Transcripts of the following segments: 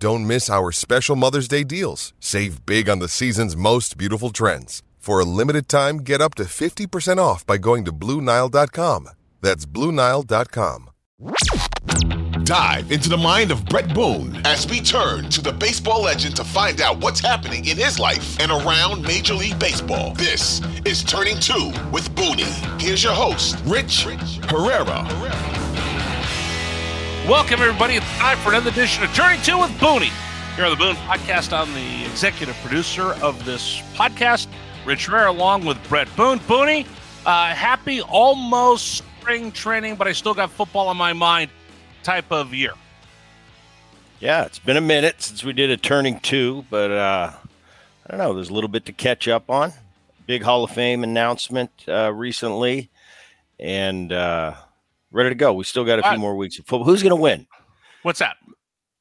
Don't miss our special Mother's Day deals. Save big on the season's most beautiful trends. For a limited time, get up to 50% off by going to Bluenile.com. That's Bluenile.com. Dive into the mind of Bret Boone as we turn to the baseball legend to find out what's happening in his life and around Major League Baseball. This is Turning Two with Boonie. Here's your host, Rich Herrera. Welcome, everybody. It's time for another edition of Turning Two with Boonie. Here on the Boone Podcast, I'm the executive producer of this podcast, Rich Herrera, along with Bret Boone. Boonie, uh, happy almost spring training, but I still got football on my mind type of year. Yeah, it's been a minute since we did a turning two, but uh, I don't know. There's a little bit to catch up on. Big Hall of Fame announcement uh, recently, and uh, ready to go. We still got a few right. more weeks of football. Who's going to win? What's that?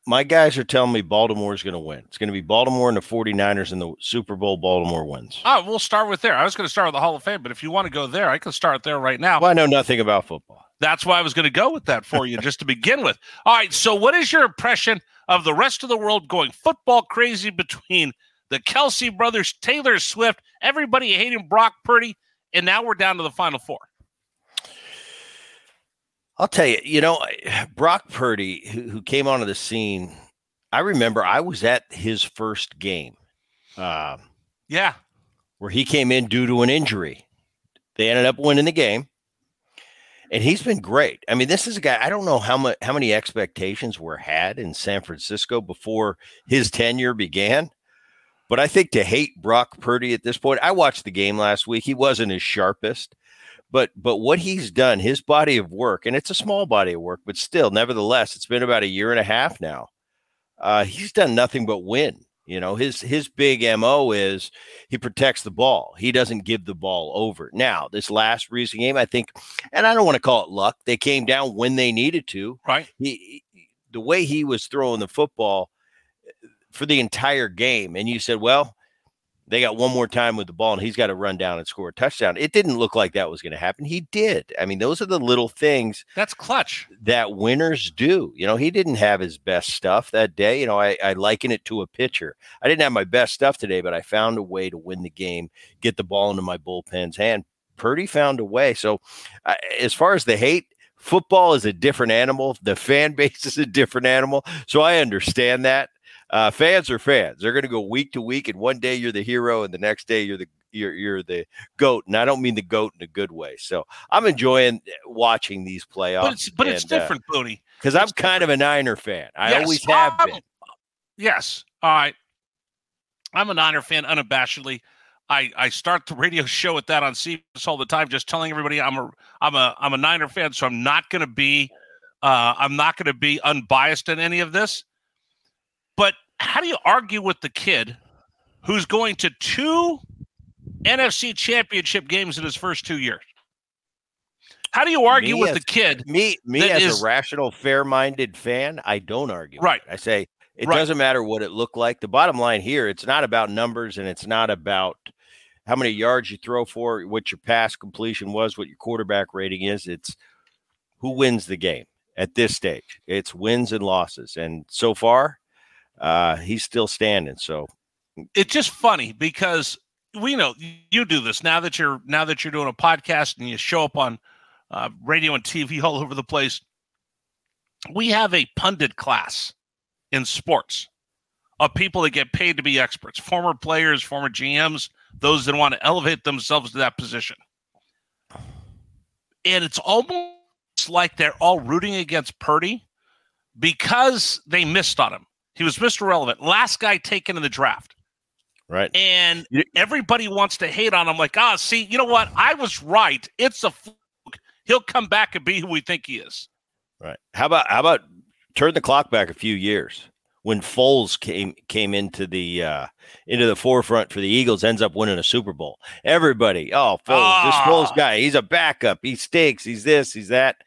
My guys are telling me Baltimore's going to win. It's going to be Baltimore and the 49ers in the Super Bowl. Baltimore wins. Oh, we'll start with there. I was going to start with the Hall of Fame, but if you want to go there, I can start there right now. Well, I know nothing about football. That's why I was going to go with that for you just to begin with. All right. So, what is your impression of the rest of the world going football crazy between the Kelce brothers, Taylor Swift, everybody hating Brock Purdy, and now we're down to the final four? I'll tell you, you know, Brock Purdy, who, who came onto the scene, I remember I was at his first game. Uh, Yeah. where he came in due to an injury. They ended up winning the game. And he's been great. I mean, this is a guy, I don't know how much how many expectations were had in San Francisco before his tenure began. But I think to hate Brock Purdy at this point, I watched the game last week. He wasn't his sharpest, but but what he's done, his body of work, and it's a small body of work, but still, nevertheless, it's been about a year and a half now. Uh, he's done nothing but win. You know, his his big MO is he protects the ball. He doesn't give the ball over. Now, this last recent game, I think, and I don't want to call it luck. They came down when they needed to. Right. He the way he was throwing the football eh, for the entire game, and you said, well, they got one more time with the ball, and he's got to run down and score a touchdown. It didn't look like that was going to happen. He did. I mean, those are the little things That's clutch. that winners do. You know, he didn't have his best stuff that day. You know, I, I liken it to a pitcher. I didn't have my best stuff today, but I found a way to win the game, get the ball into my bullpen's hand. Purdy found a way. So, uh, as far as the hate, football is a different animal. The fan base is a different animal. So I understand that. Uh, fans are fans. They're going to go week to week, and one day you're the hero, and the next day you're the you're you're the goat. And I don't mean the goat in a good way. So I'm enjoying watching these playoffs. But it's but it's and, uh, different, Boonie. because I'm kind of a Niner fan. I Yes, always have I'm- been. Yes. All right. I'm a Niner fan unabashedly. I, I start the radio show with that on CBS all the time, just telling everybody I'm a I'm a I'm a Niner fan, so I'm not going to be uh, I'm not going to be unbiased in any of this. How do you argue with the kid who's going to two NFC Championship games in his first two years? How do you argue Me with as- the kid? Me, me as is- a rational, fair-minded fan, I don't argue. Right. I say it Right. doesn't matter what it looked like. The bottom line here, it's not about numbers and it's not about how many yards you throw for, what your pass completion was, what your quarterback rating is. It's who wins the game at this stage. It's wins and losses, and so far, uh, he's still standing. So it's just funny because we know you do this now that you're now that you're doing a podcast and you show up on uh, radio and TV all over the place. We have a pundit class in sports of people that get paid to be experts, former players, former GMs, those that want to elevate themselves to that position. and it's almost like they're all rooting against Purdy because they missed on him. He was Mr. Relevant, last guy taken in the draft. Right. And everybody wants to hate on him, like, ah, oh, see, you know what? I was right. It's a fluke. He'll come back and be who we think he is. Right. How about how about turn the clock back a few years when Foles came came into the uh into the forefront for the Eagles, ends up winning a Super Bowl. Everybody, oh Foles, ah. this Foles guy, he's a backup. He stinks. He's this. He's that.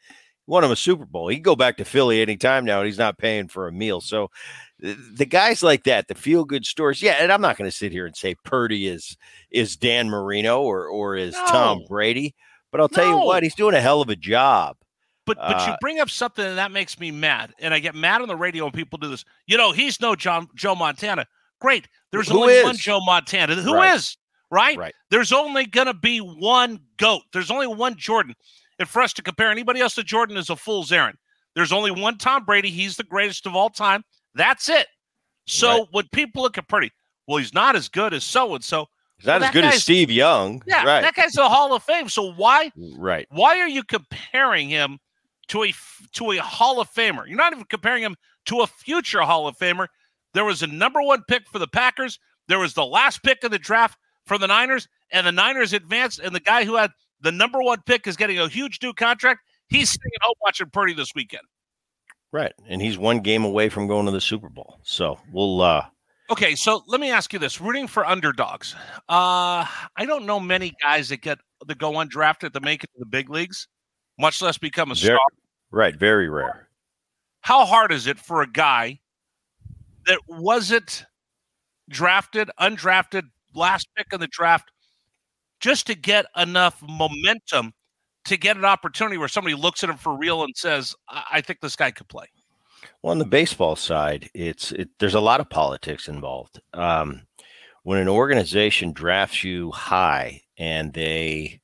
won him a Super Bowl. He can go back to Philly anytime now, and he's not paying for a meal. So the guys like that, the feel good stories. Yeah, and I'm not going to sit here and say Purdy is is Dan Marino or or is no. Tom Brady, but I'll tell no. you what, he's doing a hell of a job. But but uh, you bring up something and that makes me mad, and I get mad on the radio when people do this. You know, he's no John Joe Montana. Great, there's only is? one Joe Montana. Who right. is right? Right. There's only going to be one goat. There's only one Jordan. And for us to compare anybody else to Jordan is a fool's errand. There's only one Tom Brady. He's the greatest of all time. That's it. So right. when people look at Purdy, well, he's not as good as so and so. He's not well, as good as Steve Young. Yeah, right. that guy's a Hall of Fame. So why? Right. Why are you comparing him to a to a Hall of Famer? You're not even comparing him to a future Hall of Famer. There was a number one pick for the Packers. There was the last pick of the draft for the Niners, and the Niners advanced. And the guy who had the number one pick is getting a huge new contract. He's sitting at home watching Purdy this weekend. Right. And he's one game away from going to the Super Bowl. So we'll uh Okay, so let me ask you this: rooting for underdogs. Uh I don't know many guys that get that go undrafted to make it to the big leagues, much less become a very, star. Right, very rare. How hard is it for a guy that wasn't drafted, undrafted, last pick in the draft, just to get enough momentum to get an opportunity where somebody looks at him for real and says, I, I think this guy could play? Well, on the baseball side, it's it, there's a lot of politics involved. Um, when an organization drafts you high and they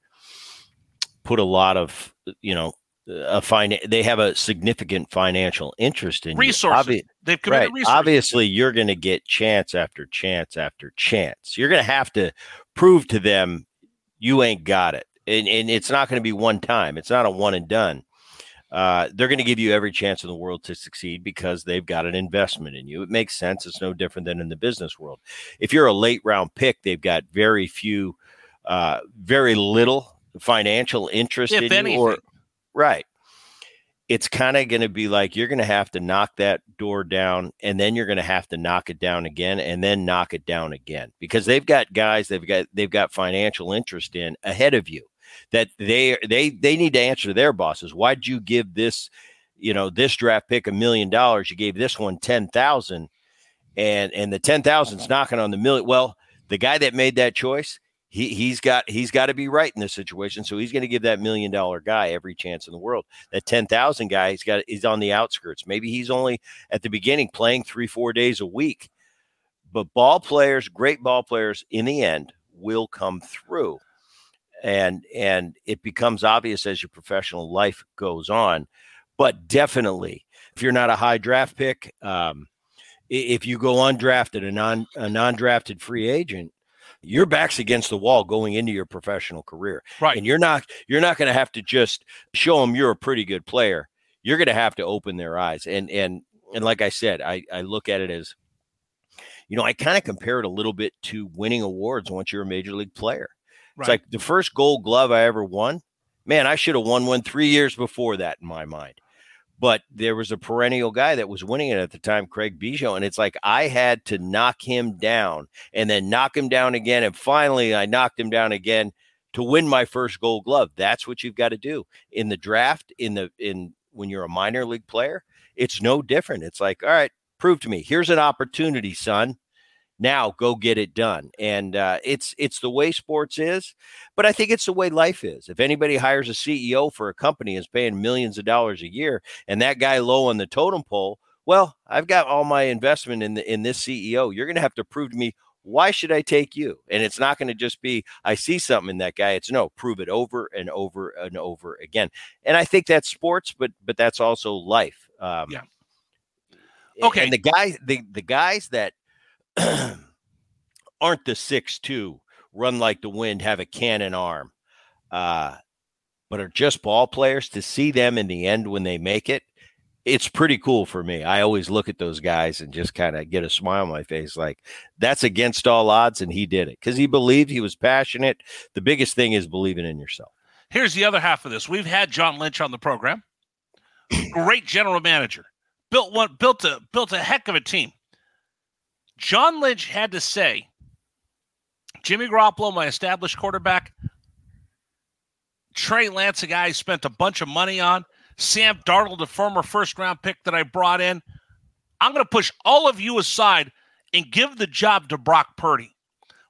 put a lot of you know a fine they have a significant financial interest in resources. You. Obvi- They've committed right. resources. Obviously, you're going to get chance after chance after chance. You're going to have to prove to them you ain't got it and, and it's not going to be one time. It's not a one and done. Uh, they're going to give you every chance in the world to succeed because they've got an investment in you. It makes sense. It's no different than in the business world. If you're a late round pick, they've got very few, uh, very little financial interest if in anything. you. Or, right. It's kind of going to be like you're going to have to knock that door down and then you're going to have to knock it down again and then knock it down again because they've got guys they've got they've got financial interest in ahead of you that they they they need to answer their bosses. Why'd you give this, you know, this draft pick a million dollars? You gave this one ten thousand, and and the ten thousand's knocking on the million. Well, the guy that made that choice, he he's got he's got to be right in this situation. So he's going to give that million dollar guy every chance in the world. That ten thousand guy, he's got he's on the outskirts. Maybe he's only at the beginning playing three four days a week. But ball players, great ball players, in the end, will come through and and it becomes obvious as your professional life goes on but definitely if you're not a high draft pick um, if you go undrafted a non a non-drafted free agent your back's against the wall going into your professional career right. and you're not you're not going to have to just show them you're a pretty good player you're going to have to open their eyes and and and like i said i i look at it as you know i kind of compare it a little bit to winning awards once you're a major league player Right. It's like the first gold glove I ever won. Man, I should have won one three years before that in my mind. But there was a perennial guy that was winning it at the time, Craig Biggio. And it's like I had to knock him down and then knock him down again. And finally, I knocked him down again to win my first gold glove. That's what you've got to do in the draft, in the in when you're a minor league player. It's no different. It's like, all right, prove to me. Here's an opportunity, son now go get it done. And uh, it's it's the way sports is but i think it's the way life is. If anybody hires a ceo for a company is paying millions of dollars a year and that guy low on the totem pole well i've got all my investment in the in this ceo you're going to have to prove to me why should i take you? And it's not going to just be i see something in that guy. It's no prove it over and over and over again. And i think that's sports but but that's also life. Um, yeah. okay. and the guy the the guys that aren't the six two, run like the wind, have a cannon arm. Uh, but are just ball players to see them in the end when they make it it's pretty cool for me. I always look at those guys and just kind of get a smile on my face like that's against all odds and he did it cuz he believed he was passionate. The biggest thing is believing in yourself. Here's the other half of this. We've had John Lynch on the program. Great general manager. Built one built a built a heck of a team. John Lynch had to say Jimmy Garoppolo, my established quarterback, Trey Lance, a guy I spent a bunch of money on, Sam Darnold, a former first round pick that I brought in. I'm going to push all of you aside and give the job to Brock Purdy.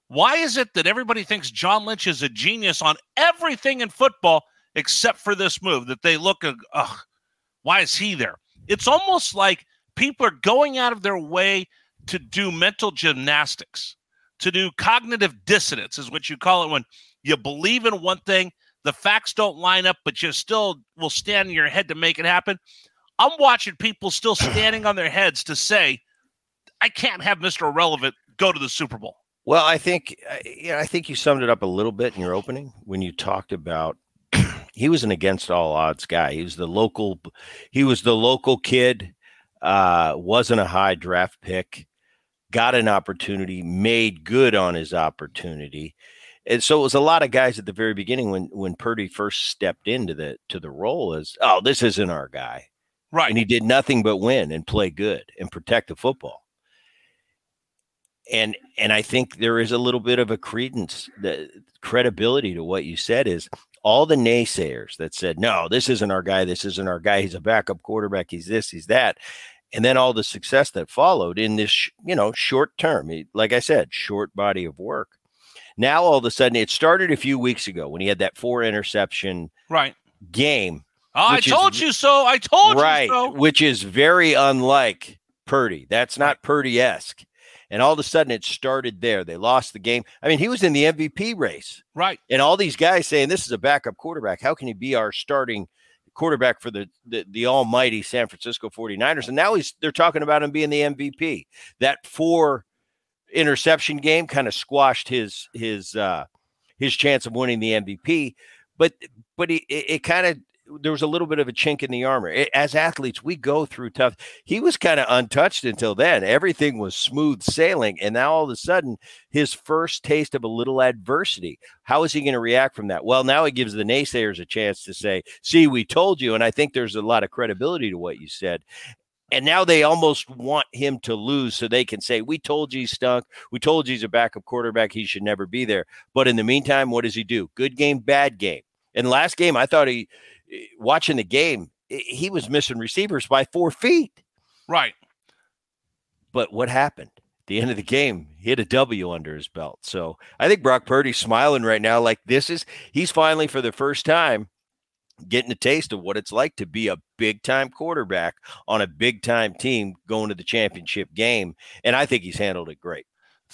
Why is it that everybody thinks John Lynch is a genius on everything in football except for this move? That they look, ugh, why is he there? It's almost like people are going out of their way to do mental gymnastics, to do cognitive dissonance, is what you call it when you believe in one thing the facts don't line up, but you still will stand in your head to make it happen. I'm watching people still standing on their heads to say, I can't have Mr. Irrelevant go to the Super Bowl. Well, I think yeah, I think you summed it up a little bit in your opening when you talked about he was an against all odds guy. He was the local he was the local kid, uh, wasn't a high draft pick, got an opportunity, made good on his opportunity. And so it was a lot of guys at the very beginning when when Purdy first stepped into the to the role as oh this isn't our guy. Right. And he did nothing but win and play good and protect the football. And and I think there is a little bit of a credence the credibility to what you said is all the naysayers that said no this isn't our guy. This isn't our guy. He's a backup quarterback. He's this he's that and then all the success that followed in this you know short term like I said short body of work now all of a sudden, it started a few weeks ago when he had that four interception right game. Oh, I told is, you so. I told right, you so. Which is very unlike Purdy. That's not Purdy esque. And all of a sudden, it started there. They lost the game. I mean, he was in the MVP race. Right. And all these guys saying, this is a backup quarterback. How can he be our starting quarterback for the, the, the almighty San Francisco 49ers? And now he's they're talking about him being the MVP. That four interception game kind of squashed his his uh his chance of winning the MVP. But but he, it, it kind of there was a little bit of a chink in the armor. It, as athletes, we go through tough. He was kind of untouched until then. Everything was smooth sailing, and now all of a sudden, his first taste of a little adversity. How is he going to react from that? Well, now it gives the naysayers a chance to say, "See, we told you." And I think there's a lot of credibility to what you said. And now they almost want him to lose so they can say, We told you he stunk. We told you he's a backup quarterback. He should never be there. But in the meantime, what does he do? Good game, bad game. And last game, I thought he, watching the game, he was missing receivers by four feet. Right. But what happened? At the end of the game, he had a W under his belt. So I think Brock Purdy's smiling right now like this is, he's finally for the first time getting a taste of what it's like to be a big time quarterback on a big time team going to the championship game. And I think he's handled it great.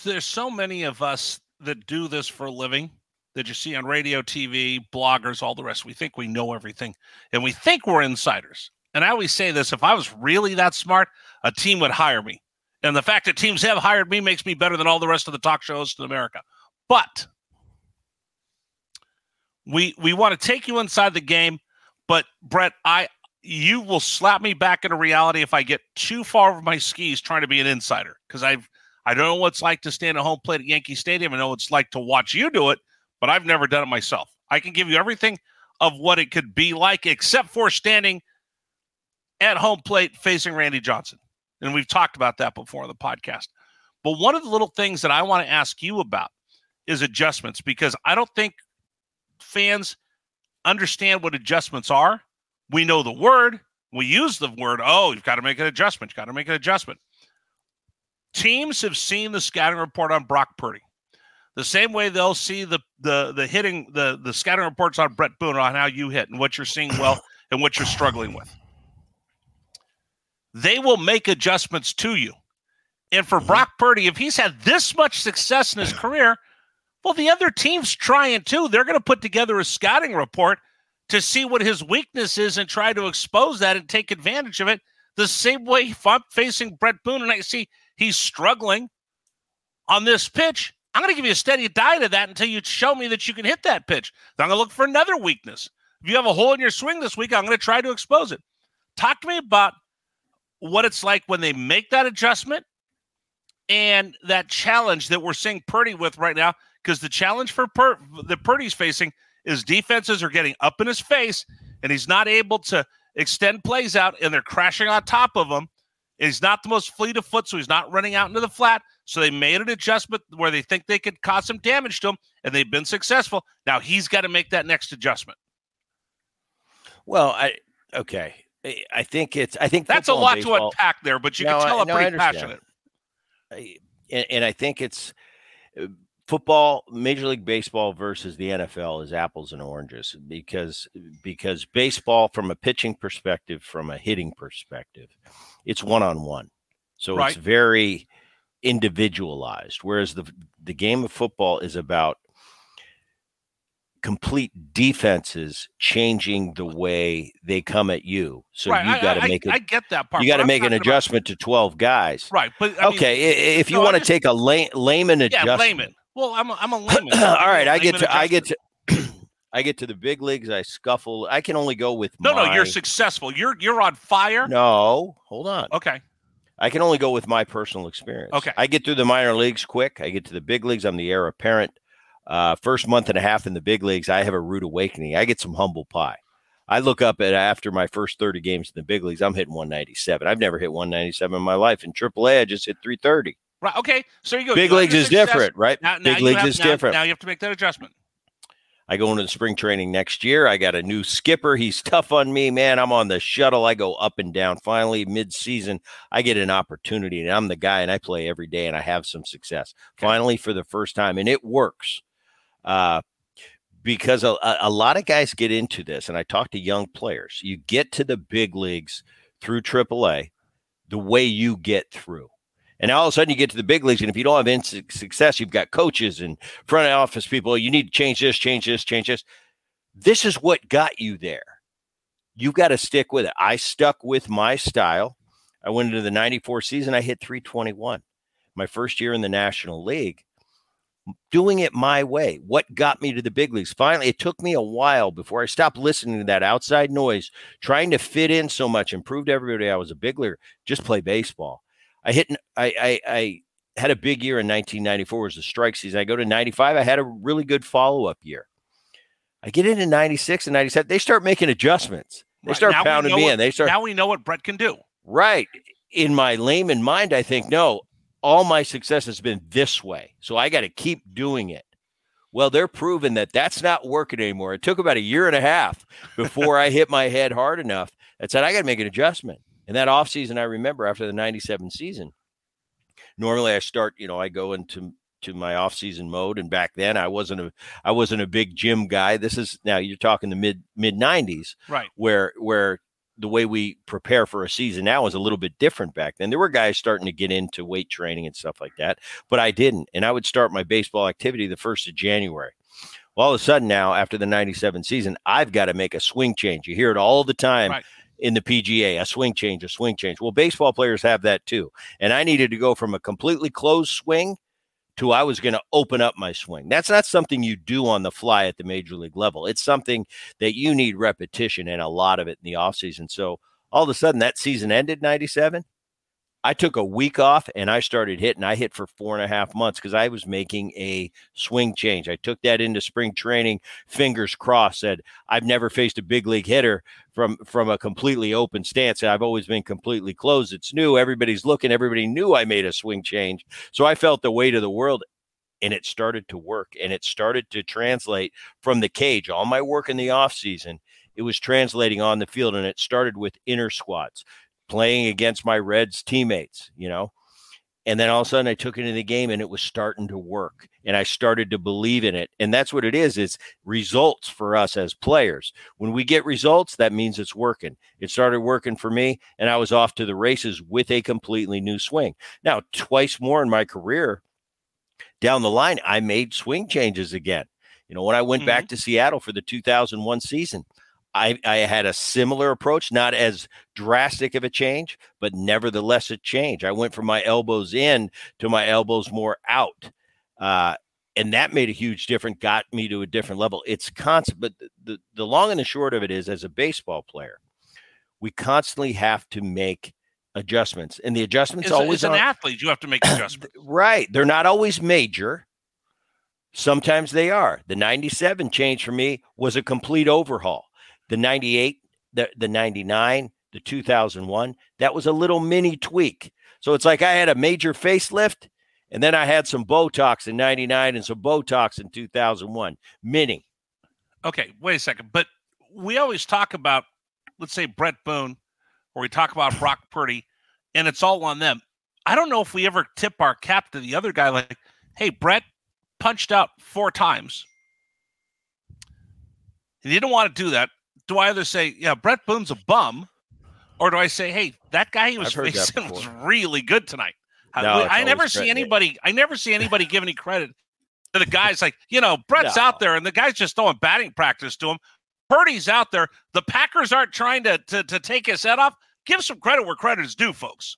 There's so many of us that do this for a living that you see on radio, TV, bloggers, all the rest. We think we know everything and we think we're insiders. And I always say this if I was really that smart, a team would hire me. And the fact that teams have hired me makes me better than all the rest of the talk shows in America. But we we want to take you inside the game, but Bret, I you will slap me back into reality if I get too far over my skis trying to be an insider because I've I don't know what it's like to stand at home plate at Yankee Stadium. I know what it's like to watch you do it, but I've never done it myself. I can give you everything of what it could be like, except for standing at home plate facing Randy Johnson. And we've talked about that before on the podcast. But one of the little things that I want to ask you about is adjustments because I don't think fans understand what adjustments are. We know the word. We use the word, oh, you've got to make an adjustment. You've got to make an adjustment. Teams have seen the scouting report on Brock Purdy. The same way they'll see the the the hitting the the scouting reports on Bret Boone on how you hit and what you're seeing well and what you're struggling with. They will make adjustments to you. And for mm-hmm. Brock Purdy, if he's had this much success in his career, well, the other team's trying too. They're going to put together a scouting report to see what his weakness is and try to expose that and take advantage of it. The same way if I'm facing Bret Boone and I see he's struggling on this pitch, I'm going to give you a steady diet of that until you show me that you can hit that pitch. Then I'm going to look for another weakness. If you have a hole in your swing this week, I'm going to try to expose it. Talk to me about what it's like when they make that adjustment and that challenge that we're seeing Purdy with right now. Because the challenge for Pur- Purdy's facing is defenses are getting up in his face, and he's not able to extend plays out, and they're crashing on top of him. He's not the most fleet of foot, so he's not running out into the flat. So they made an adjustment where they think they could cause some damage to him, and they've been successful. Now he's got to make that next adjustment. Well, I okay. I think it's. I think that's a lot baseball, to unpack there, but you no, can tell I, I'm no, pretty passionate. I, and, and I think it's uh, football, Major League Baseball versus the NFL is apples and oranges because because baseball, from a pitching perspective, from a hitting perspective, it's one on one, so Right. it's very individualized. Whereas the the game of football is about complete defenses changing the way they come at you. So right, you've got to I, make I, a, get that part. you got to make an talking about- adjustment to 12 guys. right? But I okay, i- if you no, want to just- take a lay, layman yeah, adjustment. layman. Well, I'm a, I'm a layman. All right, I get Layman to I get to I get to the big leagues. I scuffle. I can only go with No, my, no, you're successful. You're you're on fire. No, hold on. Okay. I can only go with my personal experience. Okay. I get through the minor leagues quick. I get to the big leagues. I'm the heir apparent. Uh, first month and a half in the big leagues, I have a rude awakening. I get some humble pie. I look up at after my first 30 games in the big leagues, I'm hitting 197. I've never hit 197 in my life. In AAA, I just hit 330. Right. Okay. So you go. Big you leagues is success. different, right? Now, now big leagues have- is now- different. Now you have to make that adjustment. I go into the spring training next year. I got a new skipper. He's tough on me, man. I'm on the shuttle. I go up and down. Finally, mid-season, I get an opportunity, and I'm the guy, and I play every day, and I have some success. Okay. Finally, for the first time, and it works. Uh, because a, a a lot of guys get into this, and I talk to young players. You get to the big leagues through AAA the way you get through. And all of a sudden, you get to the big leagues, and if you don't have success, you've got coaches and front office people. You need to change this, change this, change this. This is what got you there. You've got to stick with it. I stuck with my style. I went into the 94 season, I hit 321. My first year in the National League, doing it my way. What got me to the big leagues? Finally, it took me a while before I stopped listening to that outside noise, trying to fit in so much and prove to everybody I was a big leaguer. Just play baseball. I hit, I, I, I had a big year in 1994 was the strike season. I go to 95. I had a really good follow up year. I get into 96 and 97. They start making adjustments. They Right, start now pounding me what- in. They start Now we know what Bret can do. right in my layman mind. I think no, all my success has been this way, so I got to keep doing it. Well, they're proving that that's not working anymore. It took about a year and a half before I hit my head hard enough that said I got to make an adjustment. And that offseason, I remember after the 97 season, normally I start, you know, I go into to my off-season mode and back then I wasn't a I wasn't a big gym guy. This is now you're talking the mid mid 90s Right. where where the way we prepare for a season now is a little bit different back then. There were guys starting to get into weight training and stuff like that, but I didn't. And I would start my baseball activity the 1st of January. Well, all of a sudden now after the 97 season, I've got to make a swing change. You hear it all the time Right. In the PGA, a swing change, a swing change. Well, baseball players have that too. And I needed to go from a completely closed swing to I was going to open up my swing. That's not something you do on the fly at the major league level. It's something that you need repetition and a lot of it in the offseason. So all of a sudden that season ended 97. I took a week off and I started hitting. I hit for four and a half months because I was making a swing change. I took that into spring training, fingers crossed, said, I've never faced a big league hitter from from a completely open stance. I've always been completely closed. It's new. Everybody's looking. Everybody knew I made a swing change. So I felt the weight of the world and it started to work and it started to translate from the cage. All my work in the off season, it was translating on the field and it started with intrasquads, playing against my Reds teammates, you know. And then all of a sudden I took it in the game and it was starting to work and I started to believe in it. And that's what it is. It's results for us as players. When we get results, that means it's working. It started working for me and I was off to the races with a completely new swing. Now, twice more in my career down the line, I made swing changes again. You know, when I went back mm-hmm. to Seattle for the 2001 season, I, I had a similar approach, not as drastic of a change, but nevertheless a change. I went from my elbows in to my elbows more out. Uh, and that made a huge difference, got me to a different level. It's constant, but the, the, long and the short of it is as a baseball player, we constantly have to make adjustments. And the adjustments as, always as an athlete, you have to make adjustments. right. They're not always major. Sometimes they are. The 97 change for me was a complete overhaul. The 98, the, the 99, the 2001, that was a little mini tweak. So it's like I had a major facelift and then I had some Botox in 99 and some Botox in 2001. Mini. Okay, wait a second. But we always talk about, let's say, Bret Boone, or we talk about Brock Purdy, and it's all on them. I don't know if we ever tip our cap to the other guy like, hey, Bret punched out four times. He didn't want to do that. Do I either say, yeah, Bret Boone's a bum, or do I say, hey, that guy he was facing was really good tonight? No, I, never see anybody. I never see anybody give any credit to the guys. Like you know, Bret's no. out there, and the guy's just throwing batting practice to him. Purdy's out there. The Packers aren't trying to to, to take his head off. Give some credit where credit is due, folks.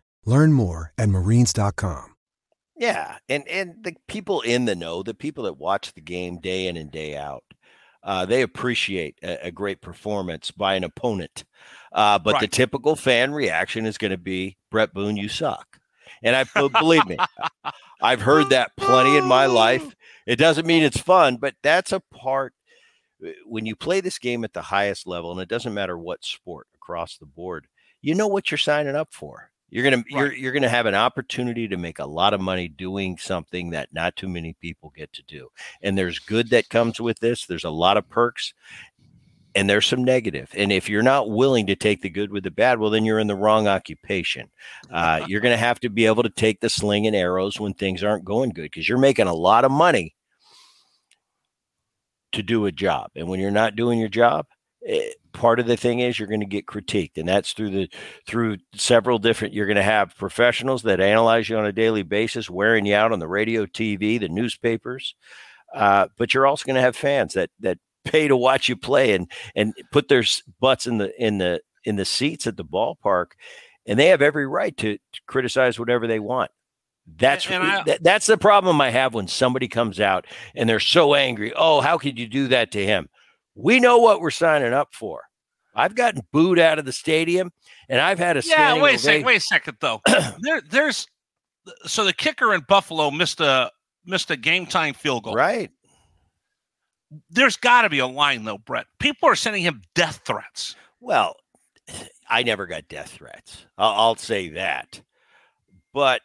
Learn more at marines.com. Yeah, and and the people in the know, the people that watch the game day in and day out, uh, they appreciate a, a, great performance by an opponent. Uh, but right. the typical fan reaction is going to be, Bret Boone, you suck," and I believe me, I've heard that plenty in my life. It doesn't mean it's fun, but that's a part uh, when you play this game at the highest level, and it doesn't matter what sport across the board. You know what you're signing up for you're gonna right. you're you're gonna have an opportunity to make a lot of money doing something that not too many people get to do. And there's good that comes with this. There's a lot of perks, and there's some negative. And if you're not willing to take the good with the bad, well, then you're in the wrong occupation. Uh, you're going to have to be able to take the sling and arrows when things aren't going good because you're making a lot of money to do a job. And when you're not doing your job, it, part of the thing is you're going to get critiqued and that's through the through several different you're going to have professionals that analyze you on a daily basis wearing you out on the radio tv the newspapers uh, but you're also going to have fans that that pay to watch you play and and put their butts in the in the in the seats at the ballpark and they have every right to, to criticize whatever they want that's I, that's the problem I have when somebody comes out and they're so angry. Oh, how could you do that to him? We know what we're signing up for. I've gotten booed out of the stadium, and I've had a yeah. Wait a second. Wait a second, though. there, there's so the kicker in Buffalo missed a missed a game time field goal. Right. There's got to be a line though, Bret. People are sending him death threats. Well, I never got death threats. I'll, I'll say that, but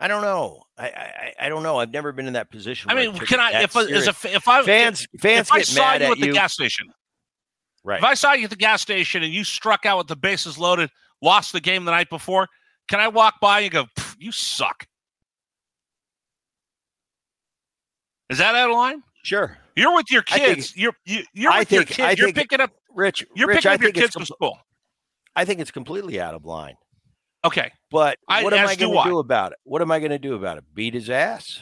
I don't know. I, I, I don't know. I've never been in that position. I mean, can I if as a, if I fans fans if I saw you at the gas station, right? If I saw you at the gas station and you struck out with the bases loaded, lost the game the night before, can I walk by and go, "You suck"? Is that out of line? Sure. You're with your kids. Think, you're you, you're with think, your kids. You're picking up Rich. You're Rich, picking up your kids from school. I think it's completely out of line. Okay. But I, what am I going to do about it? What am I going to do about it? Beat his ass?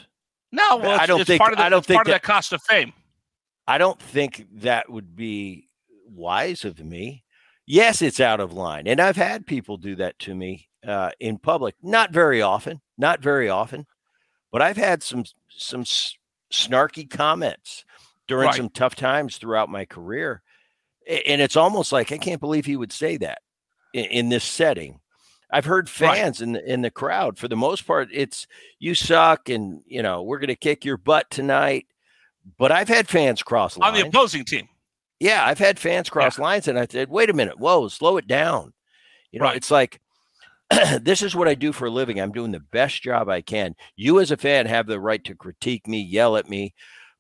No, well, I it's, don't think- part of the, I don't it's part think of that cost of fame. I don't think that would be wise of me. Yes, it's out of line. And I've had people do that to me uh, in public. Not very often, not very often, but I've had some some s- snarky comments during Right. some tough times throughout my career. And it's almost like I can't believe he would say that in, in this setting. I've heard Right. fans in the in the crowd for the most part it's you suck and you know we're going to kick your butt tonight. But I've had fans cross lines. On the opposing team. Yeah, I've had fans cross lines and I said, wait a minute, whoa, slow it down. You know, Right. it's like this is what I do for a living. I'm doing the best job I can. You as a fan have the right to critique me, yell at me,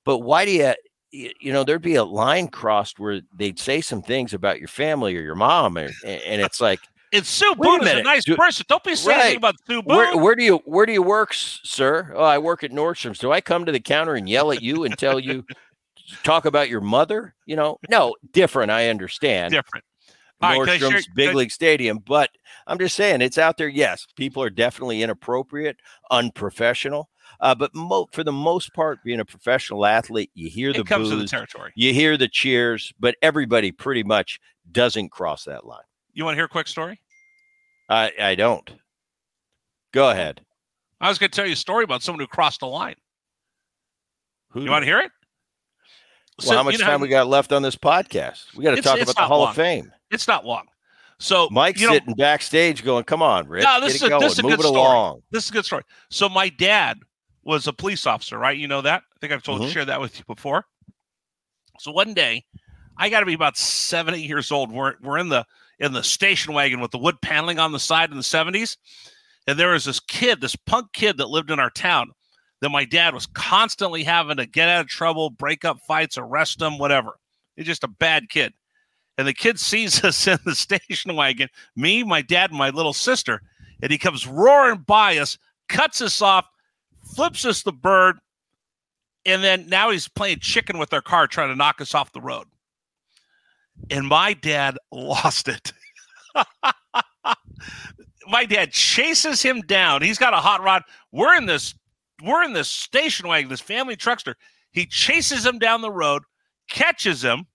but why do you you know, there'd be a line crossed where they'd say some things about your family or your mom, and, and it's like, It's Sue Boone is a nice do- person. Don't be saying Right. about Sue Boone. where, where do you where do you work, sir? Oh, I work at Nordstrom's. Do I come to the counter and yell at you and tell you talk about your mother? You know, no, different. I understand. Different. Right, Nordstrom's share- big league stadium. But I'm just saying it's out there. Yes, people are definitely inappropriate, unprofessional. Uh, but mo- for the most part, being a professional athlete, you hear the It comes to the territory. you hear the cheers, but everybody pretty much doesn't cross that line. You want to hear a quick story? I I don't. Go ahead. I was going to tell you a story about someone who crossed the line. Who? You want to hear it? well, how much you know time we got left on this podcast? We got to talk about the Hall long. of Fame. It's not long. So Mike's you know, sitting backstage going, "Come on, Rick, No, this is a- going, this is a move good it story. along." This is a good story. So my dad was a police officer, right? You know that? I think I've told Mhm. shared that with you before. So one day, I got to be about seven, eight years old. We're we're in the in the station wagon with the wood paneling on the side in the seventies, and there was this kid, this punk kid that lived in our town. That my dad was constantly having to get out of trouble, break up fights, arrest him, whatever. He's just a bad kid. And the kid sees us in the station wagon, me, my dad, and my little sister, and he comes roaring by us, cuts us off, flips us the bird, and then now he's playing chicken with our car, trying to knock us off the road. And my dad lost it. my dad chases him down. He's got a hot rod. We're in this, we're in this station wagon, this family truckster. He chases him down the road, catches him.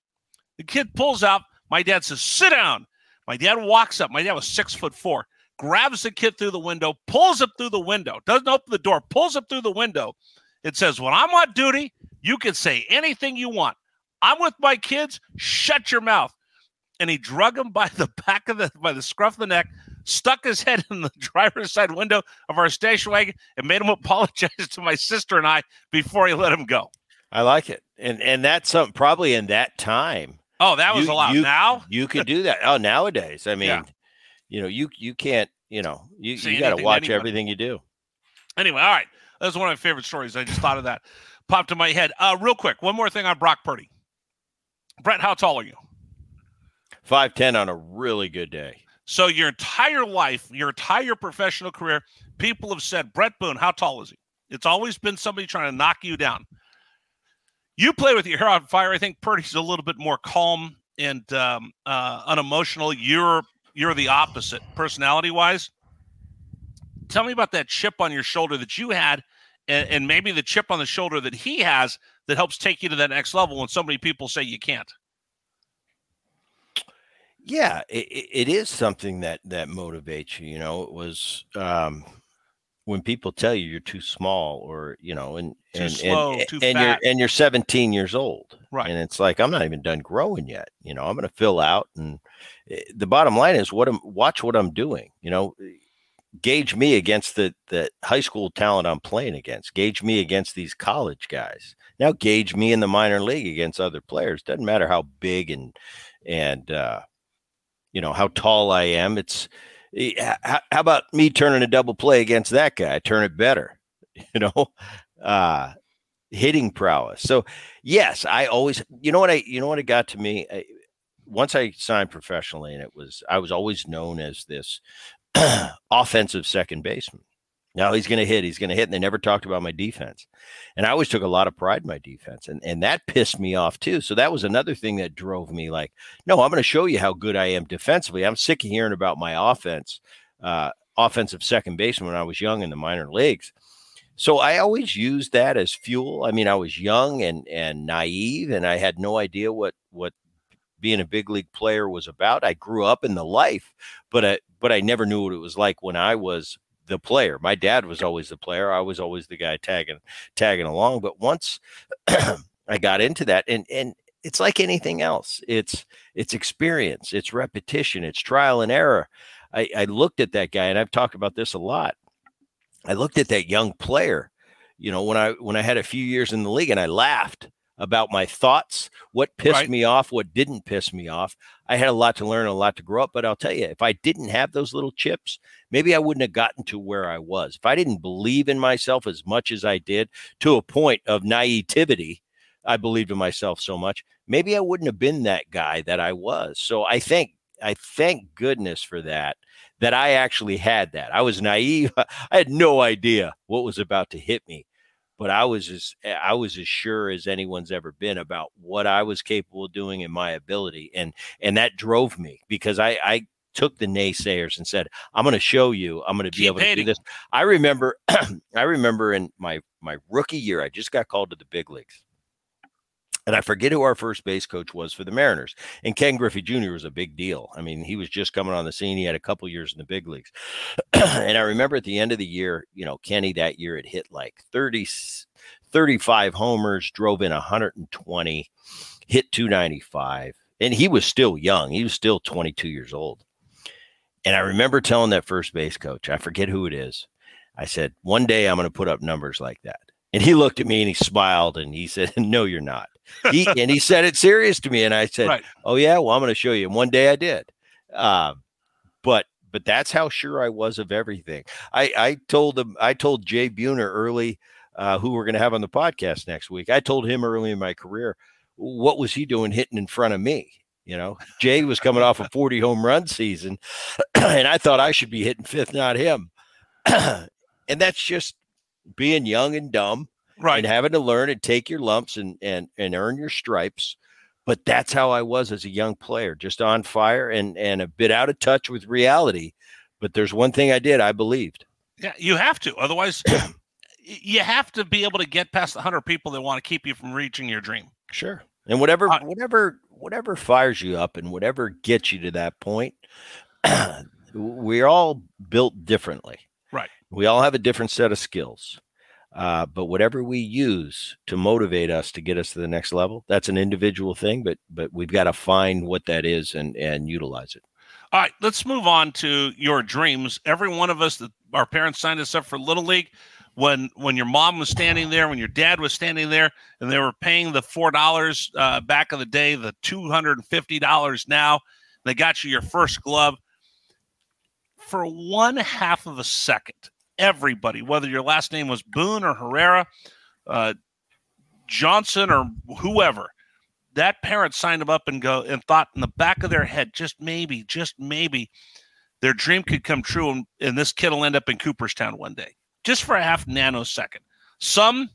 The kid pulls out. My dad says, "Sit down." My dad walks up. My dad was six foot four. Grabs the kid through the window, pulls up through the window, doesn't open the door, pulls up through the window. It says, "When I'm on duty, you can say anything you want. I'm with my kids. Shut your mouth." And he drug him by the back of the by the scruff of the neck, stuck his head in the driver's side window of our station wagon, and made him apologize to my sister and I before he let him go. I like it, and and that's something probably in that time. Oh, that was you- a lot. you- now You could do that. Oh, nowadays, I mean, Yeah. you know, you you can't, you know, you you got to watch anybody. everything you do. Anyway, all right. That's one of my favorite stories. I just thought of that. Popped in my head. Uh, real quick, one more thing on Brock Purdy. Bret, how tall are you? Five ten on a really good day. So your entire life, your entire professional career, people have said, Bret Boone, how tall is he? It's always been somebody trying to knock you down. You play with your hair on fire. I think Purdy's a little bit more calm and um, uh, unemotional. You're you're the opposite, personality wise. Tell me about that chip on your shoulder that you had, and, and maybe the chip on the shoulder that he has that helps take you to that next level when so many people say you can't. Yeah, it, it- is something that that motivates you. You know, it was um, when people tell you you're too small, or you know, and Too and slow, and, too and you're and you're 17 years old, Right. And it's like I'm not even done growing yet. You know, I'm going to fill out, and eh, the bottom line is what I'm watch what I'm doing. You know, gauge me against the the high school talent I'm playing against. Gauge me against these college guys. Now gauge me in the minor league against other players. Doesn't matter how big and and uh, you know how tall I am. It's eh, how, about me turning a double play against that guy? Turn it better. You know, uh, hitting prowess. So yes, I always. You know what I. You know what it got to me. I, once I signed professionally, and it was I was always known as this offensive second baseman. Now he's going to hit. He's going to hit. And they never talked about my defense. And I always took a lot of pride in my defense. And, and that pissed me off too. So that was another thing that drove me like, no, I'm going to show you how good I am defensively. I'm sick of hearing about my offense, uh, offensive second baseman when I was young in the minor leagues. So I always used that as fuel. I mean, I was young and and naive, and I had no idea what what being a big league player was about. I grew up in the life, but I but I never knew what it was like when I was the player. My dad was always the player. I was always the guy tagging tagging along. But once I got into that, and and it's like anything else. It's it's experience, it's repetition, it's trial and error. I, I looked at that guy, and I've talked about this a lot. I looked at that young player, you know, when I when I had a few years in the league, and I laughed about my thoughts, what pissed right. me off, what didn't piss me off. I had a lot to learn, a lot to grow up. But I'll tell you, if I didn't have those little chips, maybe I wouldn't have gotten to where I was. If I didn't believe in myself as much as I did to a point of naivety, I believed in myself so much, maybe I wouldn't have been that guy that I was. So I think I thank goodness for that that I actually had that. I was naive. I had no idea what was about to hit me but I was as eh, I was as sure as anyone's ever been about what I was capable of doing and my ability, and and that drove me because I I took the naysayers and said, "I'm going to show you. I'm going to be able to do this." I remember, I remember in my my rookie year, I just got called to the big leagues, and I forget who our first base coach was for the Mariners. And Ken Griffey Jr. was a big deal. I mean, he was just coming on the scene. He had a couple years in the big leagues. and I remember at the end of the year, you know, Kenny that year had hit like 30, 35 homers, drove in 120, hit 295. And he was still young. He was still 22 years old. And I remember telling that first base coach, I forget who it is. I said, one day I'm going to put up numbers like that. And he looked at me and he smiled and he said, No, you're not he and he said it serious to me, and I said, right. "Oh yeah, well I'm going to show you." And one day I did, uh, but but that's how sure I was of everything. I I told him I told Jay Buhner early, uh, who we're going to have on the podcast next week. I told him early in my career, what was he doing hitting in front of me? You know, Jay was coming off a 40 home run season, and I thought I should be hitting fifth, not him. and that's just being young and dumb right. and having to learn and take your lumps and and and earn your stripes but that's how i was as a young player just on fire and and a bit out of touch with reality but there's one thing i did i believed. Yeah you have to otherwise you have to be able to get past the 100 people that want to keep you from reaching your dream. Sure and whatever uh, whatever whatever fires you up and whatever gets you to that point we're all built differently. Right. We all have a different set of skills uh, but whatever we use to motivate us to get us to the next level, that's an individual thing. But but we've got to find what that is and and utilize it. All right, let's move on to your dreams. Every one of us that our parents signed us up for Little League. When when your mom was standing there, when your dad was standing there, and they were paying the four dollars uh, back of the day, the two hundred and fifty dollars now, they got you your first glove. For one half of a second, everybody, whether your last name was Boone or Herrera, uh, Johnson or whoever, that parent signed them up and go and thought in the back of their head, just maybe, just maybe, their dream could come true, and, and this kid will end up in Cooperstown one day, just for a half nanosecond. Some,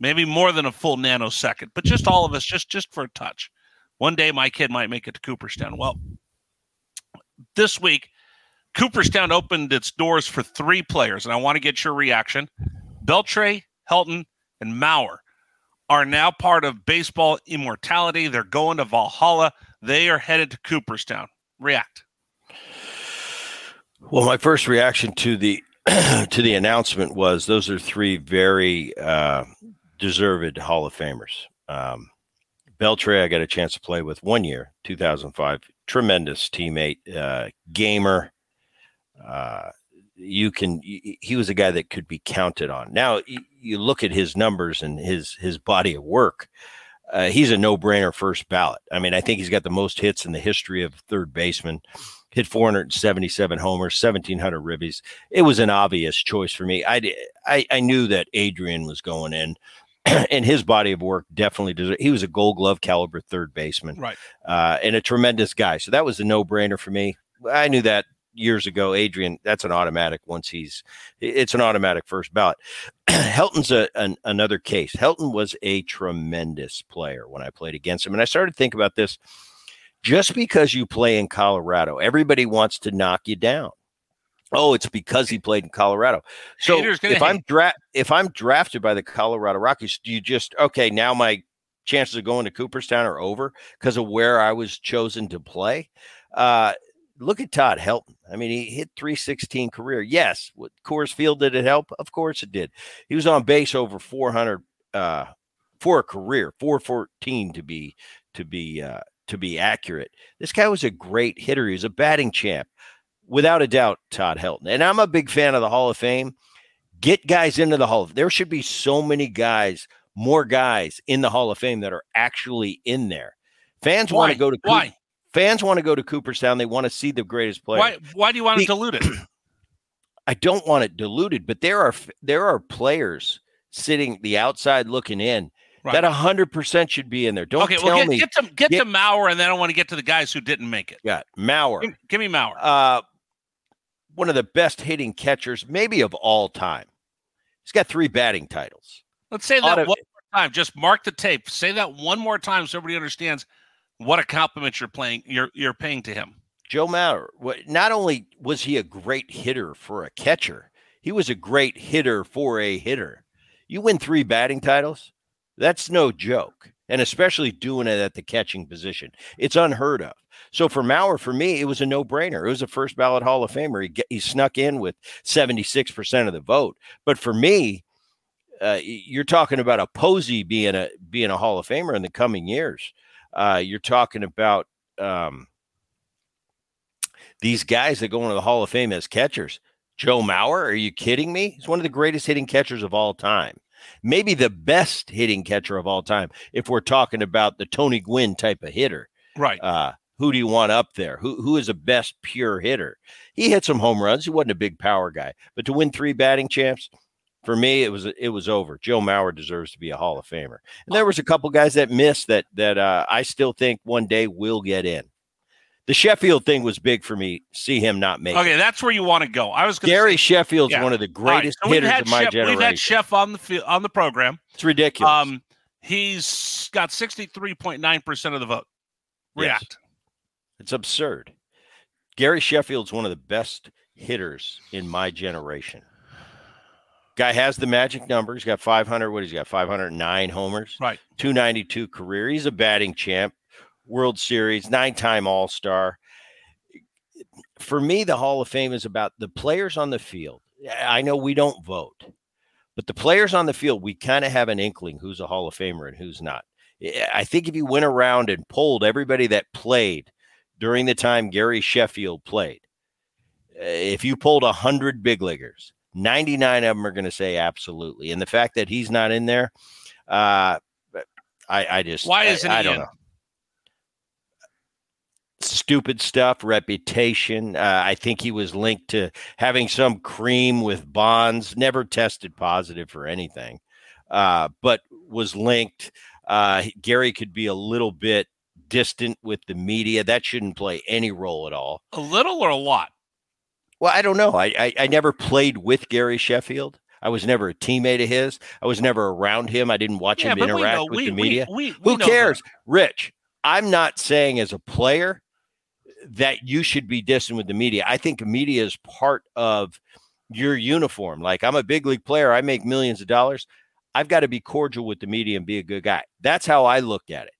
maybe more than a full nanosecond, but just all of us, just just for a touch. One day, my kid might make it to Cooperstown. Well, this week Cooperstown opened its doors for three players, and I want to get your reaction. Beltre, Helton, and Mauer are now part of baseball immortality. They're going to Valhalla. They are headed to Cooperstown. React. Well, my first reaction to the to the announcement was those are three very uh, deserved Hall of Famers. Um, Beltre, I got a chance to play with one year, 2005. Tremendous teammate, uh, gamer, uh, you can he was a guy that could be counted on. Now you look at his numbers and his his body of work uh, he's a no-brainer first ballot. I mean i think he's got the most hits in the history of third baseman. Hit 477 homers 1700 ribbies. It was an obvious choice for me. I i, I knew that adrian was going in and his body of work definitely does he was a gold glove caliber third baseman right. uh, and a tremendous guy. So that was a no-brainer for me. I knew that years ago, Adrian, that's an automatic once he's, it's an automatic first ballot. Helton's a, an, another case. Helton was a tremendous player when I played against him. And I started to think about this just because you play in Colorado, everybody wants to knock you down. Oh, it's because he played in Colorado. So if I'm dra- if I'm drafted by the Colorado Rockies, do you just okay? Now my chances of going to Cooperstown are over because of where I was chosen to play. Uh, look at Todd Helton. I mean, he hit 316 career. Yes, with Coors Field did it help? Of course it did. He was on base over 400 uh, for a career, 414 to be to be uh, to be accurate. This guy was a great hitter. He was a batting champ, without a doubt. Todd Helton, and I'm a big fan of the Hall of Fame. Get guys into the Hall of. There should be so many guys, more guys in the Hall of Fame that are actually in there. Fans want to go to Why? Fans want to go to Cooperstown. They want to see the greatest player. Why? Why do you want dilute it? I don't want it diluted, but there are there are players sitting the outside looking in Right. that hundred percent should be in there. Don't okay, tell well, get, me. get to get get- to Mauer, and then I want to get to the guys who didn't make it. Yeah, Mauer, Give, give me Mauer. uh, one of the best hitting catchers, maybe of all time. He's got three batting titles. Let's say that ought to- one more time. Just mark the tape. Say that one more time so everybody understands what a compliment you're playing. You're you're paying to him. Joe Mauer, not only was he a great hitter for a catcher, he was a great hitter for a hitter. You win three batting titles, that's no joke. And especially doing it at the catching position, it's unheard of. So for Mauer, for me, it was a no brainer. It was a first ballot Hall of Famer. He, he snuck in with 76% of the vote. But for me, uh, you're talking about a Posey being a being a Hall of Famer in the coming years. Uh, you're talking about um, these guys that go into the Hall of Fame as catchers. Joe Mauer, are you kidding me? He's one of the greatest hitting catchers of all time. Maybe the best hitting catcher of all time, if we're talking about the Tony Gwynn type of hitter. Right. Uh, who do you want up there? Who who is the best pure hitter? He hit some home runs. He wasn't a big power guy, but to win three batting champs, for me, it was it was over. Joe Mauer deserves to be a Hall of Famer. And there was a couple guys that missed that that uh, I still think one day will get in. The Sheffield thing was big for me. See him not make Okay, it. that's where you want to go. I was gonna Gary Sheffield's Yeah. one of the All right, greatest so hitters of my generation. We've had Sheff on the field, on the program. it's ridiculous. Um, he's got sixty three point nine percent of the vote. Yes. React. It's absurd. Gary Sheffield's one of the best hitters in my generation. Guy has the magic number. He's got 500. What he's got? 509 homers, Right. 292 career. He's a batting champ, World Series, nine-time All-Star. For me, the Hall of Fame is about the players on the field. I know we don't vote, but the players on the field, we kind of have an inkling who's a Hall of Famer and who's not. I think if you went around and polled everybody that played during the time Gary Sheffield played, uh, if you polled 100 big leaguers, 99 of them are going to say absolutely. And the fact that he's not in there, uh, I, I just, Why isn't I, he don't in? know. Stupid stuff, reputation. Uh, I think he was linked to having some cream with bonds, never tested positive for anything, uh, but was linked. Uh, Gary could be a little bit distant with the media. That shouldn't play any role at all. A little or a lot. Well, I don't know. I, I I never played with Gary Sheffield. I was never a teammate of his. I was never around him. I didn't watch Yeah, him interact with We, the media. we, we Who cares? that. Rich, I'm not saying as a player that you should be distant with the media. I think media is part of your uniform. Like I'm a big league player, I make millions of dollars. I've got to be cordial with the media and be a good guy. That's how I look at it.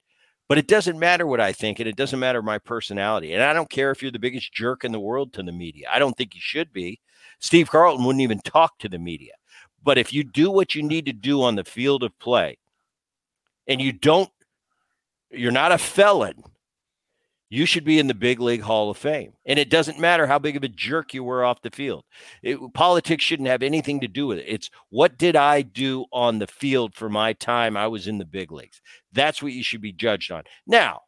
But it doesn't matter what I think, and it doesn't matter my personality. And I don't care if you're the biggest jerk in the world to the media. I don't think you should be. Steve Carlton wouldn't even talk to the media. But if you do what you need to do on the field of play, and you don't, you're not a felon, you should be in the big league hall of fame. And it doesn't matter how big of a jerk you were off the field. It, politics shouldn't have anything to do with it. It's what did I do on the field for my time I was in the big leagues? That's what you should be judged on. Now,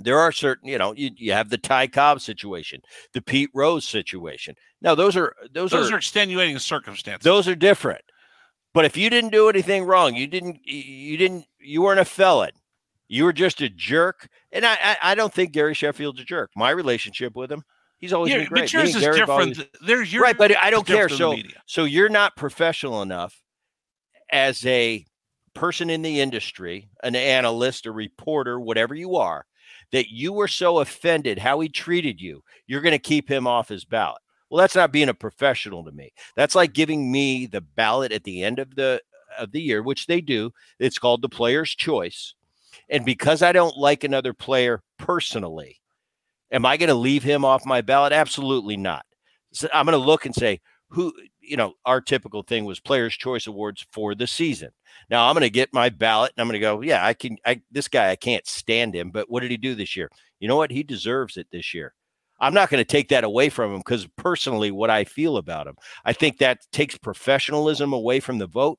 there are certain, you know, you, you have the Ty Cobb situation, the Pete Rose situation. Now, those are those, Those are, are extenuating circumstances. those are different. But if you didn't do anything wrong, you didn't you didn't you weren't a felon. You were just a jerk. And I I, I don't think Gary Sheffield's a jerk. My relationship with him, he's always Yeah, been great. but yours is Gary different. always- There's your right, but I don't care. So so you're not professional enough as a person in the industry, an analyst, a reporter, whatever you are, that you were so offended how he treated you, you're going to keep him off his ballot. Well, that's not being a professional to me. That's like giving me the ballot at the end of the of the year, which they do. It's called the player's choice. And because I don't like another player personally, am I going to leave him off my ballot? Absolutely not. So I'm going to look and say, who, you know, our typical thing was players' choice awards for the season. Now I'm going to get my ballot and I'm going to go, yeah, I can, I, this guy, I can't stand him, but what did he do this year? You know what? He deserves it this year. I'm not going to take that away from him because personally, what I feel about him, I think that takes professionalism away from the vote.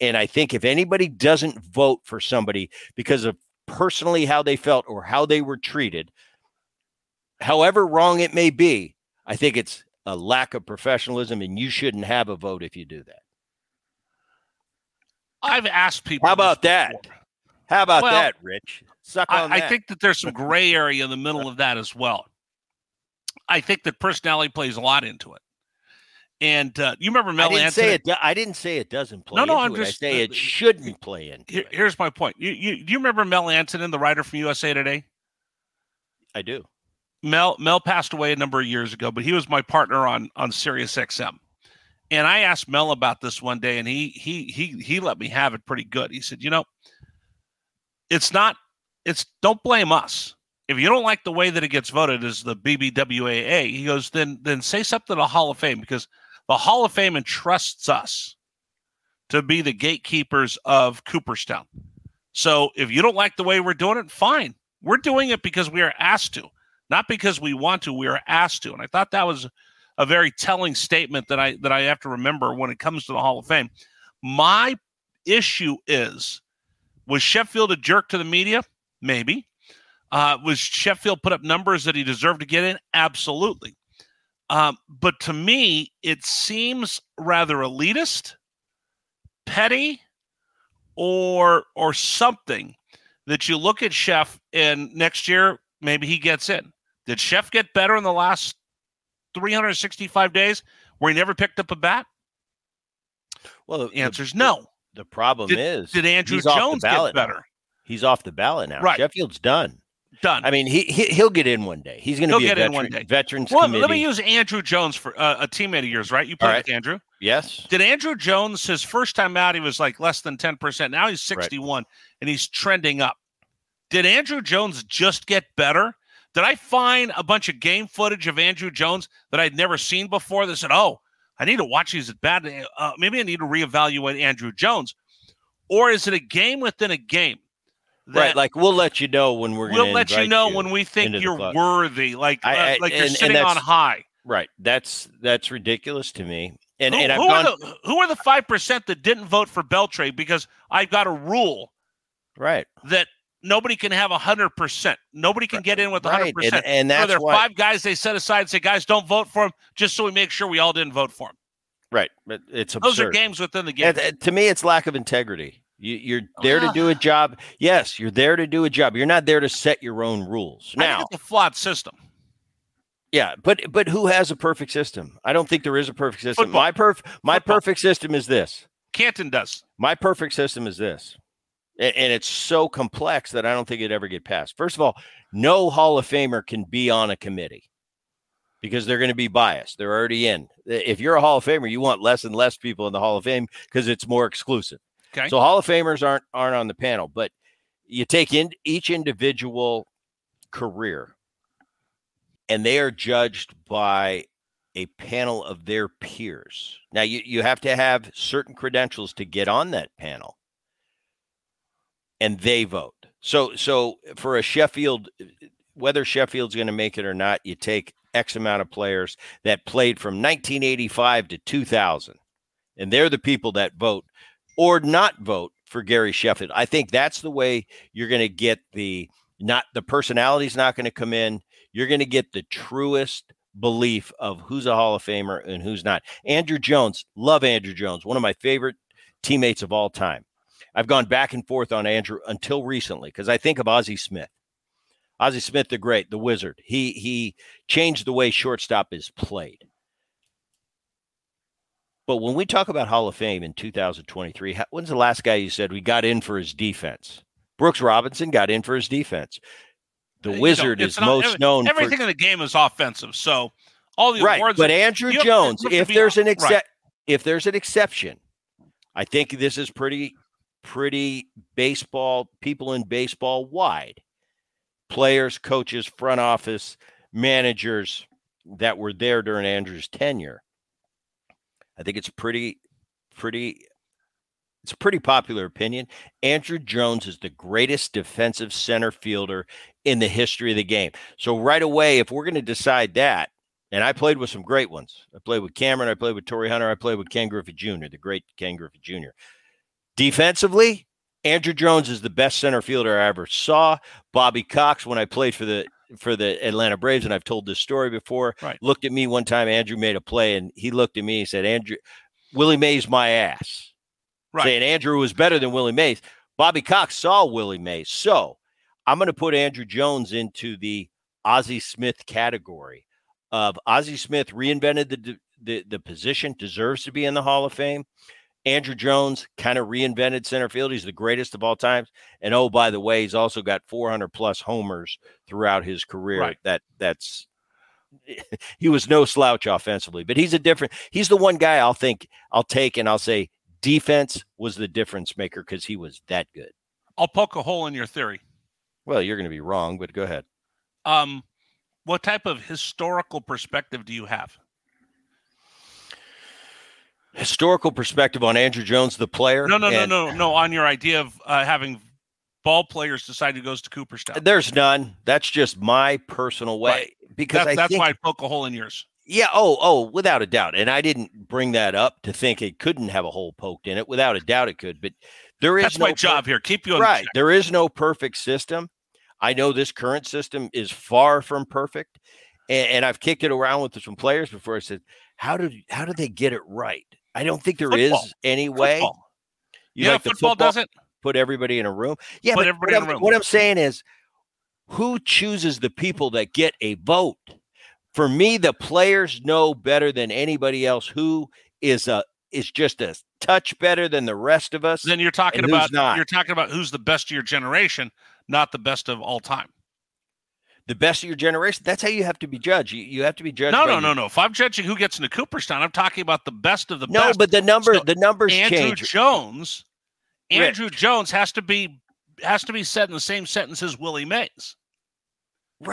And I think if anybody doesn't vote for somebody because of personally how they felt or how they were treated, however wrong it may be, I think it's a lack of professionalism and you shouldn't have a vote if you do that. I've asked people. How about that? How about Well, that, Rich? Suck on I, I think that there's some gray area in the middle of that as well. I think that personality plays a lot into it. And uh, you remember I Mel didn't Anthony? say it. do- I didn't say it doesn't play. No, no, I'm it. just, I say uh, it shouldn't play into Here- it. here's my point. You, you, do you remember Mel Antonen, the writer from USA Today? I do. Mel Mel passed away a number of years ago, but he was my partner on on Sirius XM. And I asked Mel about this one day, and he he he he let me have it pretty good. He said, you know, it's not it's don't blame us. If you don't like the way that it gets voted as the BBWAA, he goes, then then say something to Hall of Fame because the Hall of Fame entrusts us to be the gatekeepers of Cooperstown. So if you don't like the way we're doing it, fine. We're doing it because we are asked to, not because we want to. We are asked to. And I thought that was a very telling statement that I that I have to remember when it comes to the Hall of Fame. My issue is was Sheffield a jerk to the media? Maybe. Uh, was Sheffield put up numbers that he deserved to get in? Absolutely. Um, but to me, it seems rather elitist, petty, or or something that you look at Sheff and next year maybe he gets in. Did Sheff get better in the last 365 days where he never picked up a bat? Well, the answer's the- no. The problem Did, is, did Andruw he's off the Jones get now. better? He's off the ballot now. Right. Sheffield's done. Done. I mean, he, he he'll get in one day. He's going to be a get in veteran, one day. veterans well, committee. let me use Andruw Jones for uh, a teammate of yours, right? You played right. with Andruw. yes. Did Andruw Jones his first time out? He was like less than ten percent. Now he's sixty-one, and he's trending up. Did Andruw Jones just get better? Did I find a bunch of game footage of Andruw Jones that I'd never seen before? That said, "Oh, I need to watch these at bat. Uh, maybe I need to reevaluate Andruw Jones," or is it a game within a game? Right. Like we'll let you know when we're. we'll let you know when we think you're worthy, like I- uh, I- like you're and- and sitting on high. Right. That's that's ridiculous to me. And who, and I've who gone are the who are the five percent that didn't vote for Beltre? Because I've got a rule right. that nobody can have a hundred percent. Nobody can get in with Right, hundred percent. and that's there why- five guys they set aside and say, guys, don't vote for him, just so we make sure we all didn't vote for him. Right. But it's absurd. Those are games within the game. And to me, it's lack of integrity. You, you're oh, there to do a job. Yes, you're there to do a job. You're not there to set your own rules. Now, it's a flawed system. yeah, but but who has a perfect system? I don't think there is a perfect system. Football. My perf my Football. perfect system is this. Canton does. My perfect system is this. A- And it's so complex that I don't think it'd ever get passed. First of all, no Hall of Famer can be on a committee because they're going to be biased. They're already in. If you're a Hall of Famer, you want less and less people in the Hall of Fame because it's more exclusive. Okay. So Hall of Famers aren't aren't on the panel, but you take in each individual career and they are judged by a panel of their peers. Now you, you have to have certain credentials to get on that panel. And they vote. So so for a Sheffield whether Sheffield's going to make it or not, you take X amount of players that played from 1985 to 2000. And they're the people that vote or not vote for Gary Sheffield. I think that's the way you're going to get the not the personality's not going to come in. You're going to get the truest belief of who's a Hall of Famer and who's not. Andruw Jones, love Andruw Jones, one of my favorite teammates of all time. I've gone back and forth on Andruw until recently because I think of Ozzie Smith. Ozzie Smith, the great, the wizard. He he changed the way shortstop is played. But when we talk about Hall of Fame in 2023, when's the last guy you said we got in for his defense? Brooks Robinson got in for his defense. The uh, You wizard is not- most every- known Everything for in the game is offensive. So all the right. awards. But Andruw you Jones, if there's an right. except, if there's an exception, I think this is pretty, pretty baseball people in baseball wide, players, coaches, front office, managers that were there during Andruw's tenure. I think it's pretty, pretty. It's a pretty popular opinion. Andruw Jones is the greatest defensive center fielder in the history of the game. So right away, if we're going to decide that, and I played with some great ones. I played with Cameron. I played with Torii Hunter. I played with Ken Griffey Jr., the great Ken Griffey Jr. Defensively, Andruw Jones is the best center fielder I ever saw. Bobby Cox, when I played for the for the Atlanta Braves, and I've told this story before, Right. looked at me one time. Andruw made a play, and he looked at me and said, "Andruw, Willie Mays my ass," Right. saying Andruw was better than Willie Mays. Bobby Cox saw Willie Mays, so I'm going to put Andruw Jones into the Ozzie Smith category of Ozzie Smith reinvented the the the position, deserves to be in the Hall of Fame. Andruw Jones kind of reinvented center field. He's the greatest of all times. And oh, by the way, he's also got 400 plus homers throughout his career. Right. That that's he was no slouch offensively, but he's a different. He's the one guy I'll think I'll take and I'll say defense was the difference maker because he was that good. I'll poke a hole in your theory. Well, you're going to be wrong, but go ahead. Um, what type of historical perspective do you have? Historical perspective on Andruw Jones, the player. No, no, no, and- no, no. On your idea of uh, having ball players decide who goes to Cooperstown. There's none. That's just my personal way Right. because That- I that's think, why I poke a hole in yours. yeah. Oh, oh, without a doubt. And I didn't bring that up to think it couldn't have a hole poked in it. Without a doubt, it could. But there is That's no my per- job here. Keep you on right. check. There is no perfect system. I know this current system is far from perfect, and, and I've kicked it around with some players before. I said, "How did how did they get it right?" I don't think there is Football. any way. Football. You yeah, like the football, doesn't. put everybody in a room. Yeah, Put but everybody what, in a I'm, room. what I'm saying is, who chooses the people that get a vote? For me, the players know better than anybody else who is a is just a touch better than the rest of us. Then you're talking about you're talking about who's the best of your generation, not the best of all time. The best of your generation. That's how you have to be judged. You, you have to be judged. No, no, your- no, no. If I'm judging who gets into Cooperstown, I'm talking about the best of the No, best. No, but the number So, the numbers Andruw change. Jones, Rich. Andruw Jones has to be has to be said in the same sentence as Willie Mays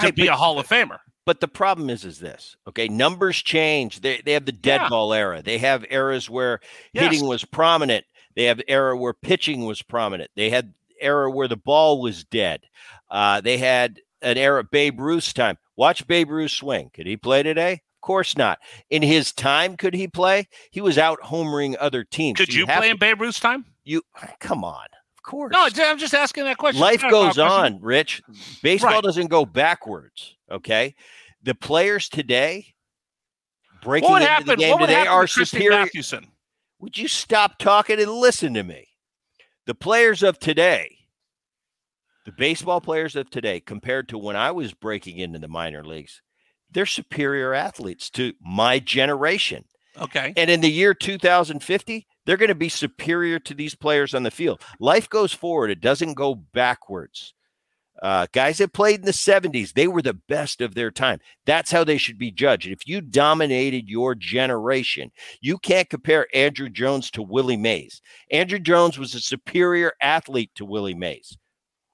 to be but, a Hall of Famer. but the problem is is this. Okay, numbers change. They they have the dead Yeah. ball era. They have eras where Yes. hitting was prominent. They have era where pitching was prominent. They had era where the ball was dead. Uh, they had an era Babe Ruth's time. Watch Babe Ruth swing. Could he play today? Of course not. In his time, could he play? He was out homering other teams. Could you have play to- in Babe Ruth's time? You come on. Of course. No, I'm just asking that question. Life It's not a goes question. on, Rich. Baseball Right. doesn't go backwards. Okay. The players today breaking What into happen? the game What today are to superior. Mathewson? Would you stop talking and listen to me? The players of today, the baseball players of today, compared to when I was breaking into the minor leagues, they're superior athletes to my generation. Okay. And in the year 2050, they're going to be superior to these players on the field. Life goes forward, it doesn't go backwards. Uh, guys that played in the 70s, they were the best of their time. That's how they should be judged. If you dominated your generation, you can't compare Andruw Jones to Willie Mays. Andruw Jones was a superior athlete to Willie Mays.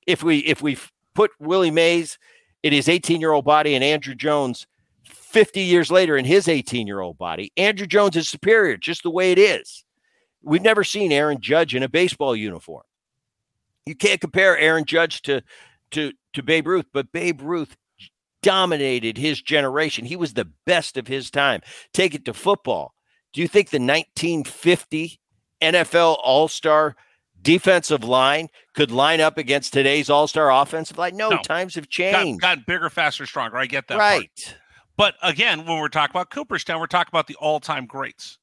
If we if we put Willie Mays in his 18-year-old body and Andruw Jones 50 years later in his 18-year-old body, Andruw Jones is superior, just the way it is. We've never seen Aaron Judge in a baseball uniform. You can't compare Aaron Judge to to to Babe Ruth, but Babe Ruth dominated his generation. He was the best of his time. Take it to football. Do you think the 1950 NFL All-Star defensive line could line up against today's All-Star offensive line? No, No. times have Got, changed. gotten bigger, faster, stronger. I get that. part. right. But again, when we're talking about Cooperstown, we're talking about the all-time greats.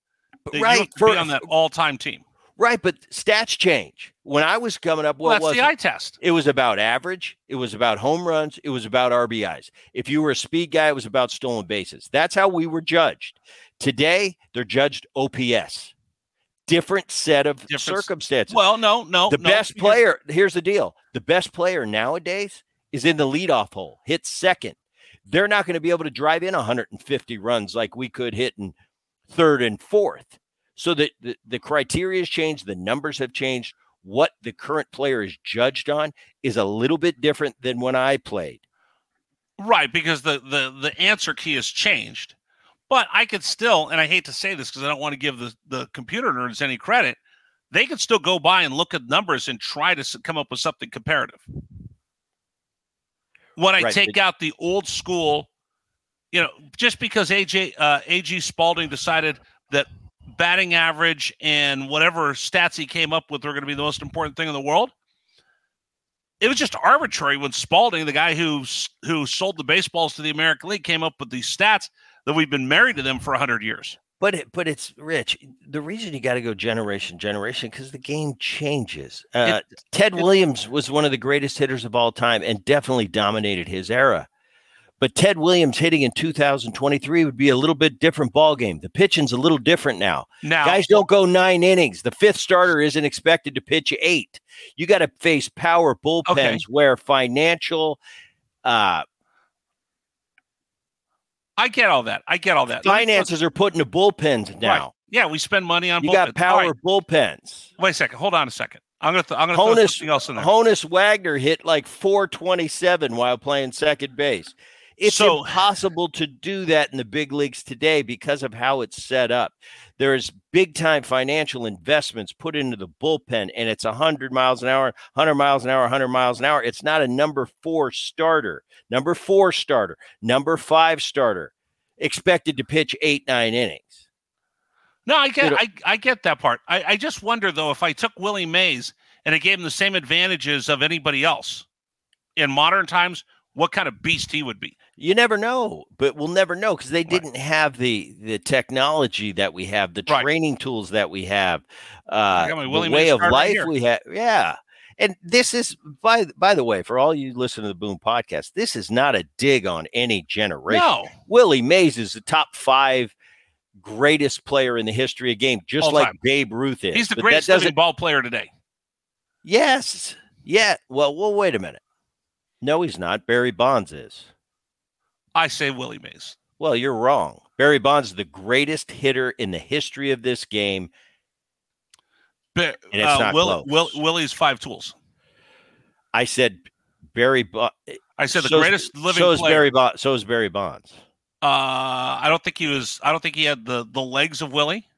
That You right. For- be on that all-time team. right, but stats change. When I was coming up, Well, what that's was the it? eye test. It was about average. It was about home runs. It was about RBIs. If you were a speed guy, it was about stolen bases. That's how we were judged. Today, they're judged OPS. Different set of Different- circumstances. Well, no, no. the no, best because- player, here's the deal the best player nowadays is in the leadoff hole, hits second. they're not going to be able to drive in 150 runs like we could hit in third and fourth. So that the, the criteria has changed, the numbers have changed. What the current player is judged on is a little bit different than when I played. Right, because the the the answer key has changed. But I could still, and I hate to say this because I don't want to give the, the computer nerds any credit, they could still go by and look at numbers and try to come up with something comparative. When I Right, take out the old school, you know, just because AJ uh, AG Spalding decided that batting average and whatever stats he came up with were going to be the most important thing in the world, it was just arbitrary when Spalding, the guy who who sold the baseballs to the American League, came up with these stats that we've been married to them for hundred years. But it, but it's rich. The reason you got to go generation generation because the game changes. Uh, Ted Williams was one of the greatest hitters of all time and definitely dominated his era. But Ted Williams hitting in 2023 would be a little bit different ball game. The pitching's a little different now. Now, Guys don't go nine innings. The fifth starter isn't expected to pitch eight. You got to face power bullpens Okay. where financial uh, I get all that. I get all that. Finances are put into bullpens now. Right. Yeah, we spend money on You bullpens. got power right, bullpens. Wait a second. Hold on a second. I'm gonna th- I'm gonna throw something else in there. Honus Wagner hit like 427 while playing second base. It's So- impossible to do that in the big leagues today because of how it's set up. There's big time financial investments put into the bullpen, and it's 100 miles an hour, 100 miles an hour, 100 miles an hour. It's not a number four starter, number four starter, number five starter, expected to pitch eight, nine innings. No, I get You know- I, I get that part. I, I just wonder though if I took Willie Mays and it gave him the same advantages of anybody else in modern times, what kind of beast he would be. You never know, but we'll never know because they didn't have the the technology that we have, the Right. training tools that we have, uh, got the way of card right life we have. Yeah, and this is by by the way, for all you listen to the Boone podcast, this is not a dig on any generation. No, Willie Mays is the top five greatest player in the history of game, just All like time. Babe Ruth is. he's the But greatest living ball player today. Yes. Yeah. Well, well, wait a minute. No, he's not. Barry Bonds is. I say Willie Mays. Well, you're wrong. Barry Bonds is the greatest hitter in the history of this game. Ba- And it's uh, not Will. Will, Willie's five tools. I said Barry Bonds. I said the so is- greatest living So is player. Barry Bonds. So is Barry Bonds. uh, I don't think he was. I don't think he had the the legs of Willie.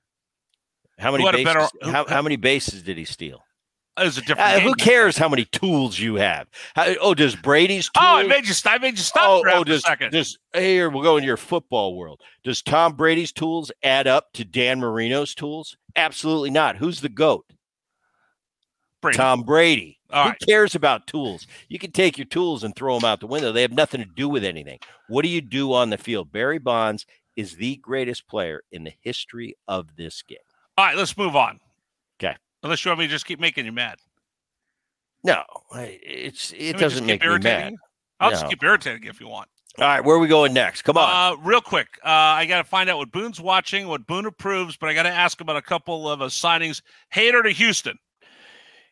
How many Who had a bases? better- who- how, how many bases did he steal? It a different. Uh, who cares how many tools you have? How, oh, does Brady's tools? Oh, I made you. I made you stop oh, for oh, half a does, second. does here we'll go into your football world. Does Tom Brady's tools add up to Dan Marino's tools? Absolutely not. Who's the goat? Brady. Tom Brady. All Who right. cares about tools? You can take your tools and throw them out the window. They have nothing to do with anything. What do you do on the field? Barry Bonds is the greatest player in the history of this game. All right, let's move on. Unless you want me to just keep making you mad. No, it's it Let doesn't make me mad. you? I'll just keep irritating you if you want. All right, where are we going next? Come on. Uh, real quick, uh, I got to find out what Boone's watching, what Boone approves, but I got to ask about a couple of uh, signings. Hader to Houston.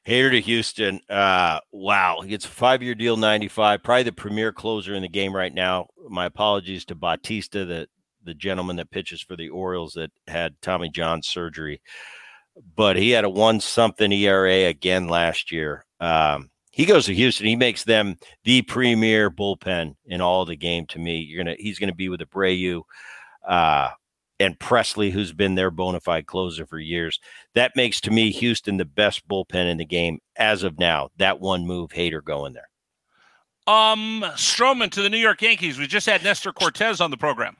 Hader to Houston. Uh, wow, he gets a five-year deal, ninety-five. Probably the premier closer in the game right now. My apologies to Bautista, the the gentleman that pitches for the Orioles that had Tommy John surgery, but he had a one something ERA again last year. Um, he goes to Houston. He makes them the premier bullpen in all the game. To me, you're gonna he's gonna be with Abreu. Uh, and Pressly, who's been their bona fide closer for years. That makes to me Houston the best bullpen in the game as of now. That one move, Hader going there. Um, Stroman to the New York Yankees. We just had Nestor Cortes on the program.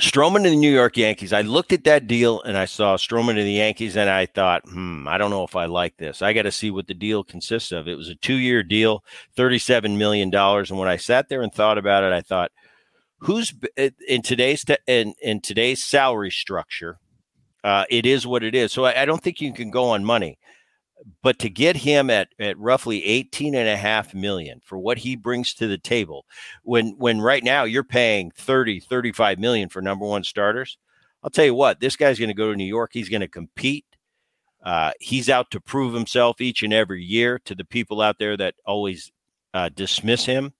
Stroman to the New York Yankees. I looked at that deal and I saw Stroman to the Yankees and I thought, hmm, I don't know if I like this. I got to see what the deal consists of. It was a two year deal, $37 million. And when I sat there and thought about it, I thought, who's in today's in, in today's salary structure? Uh, it is what it is. So I, I don't think you can go on money. But to get him at, at roughly 18 and a half million for what he brings to the table, when when right now you're paying 30 35 million for number one starters i'll tell you what this guy's going to go to new york he's going to compete uh, he's out to prove himself each and every year to the people out there that always uh, dismiss him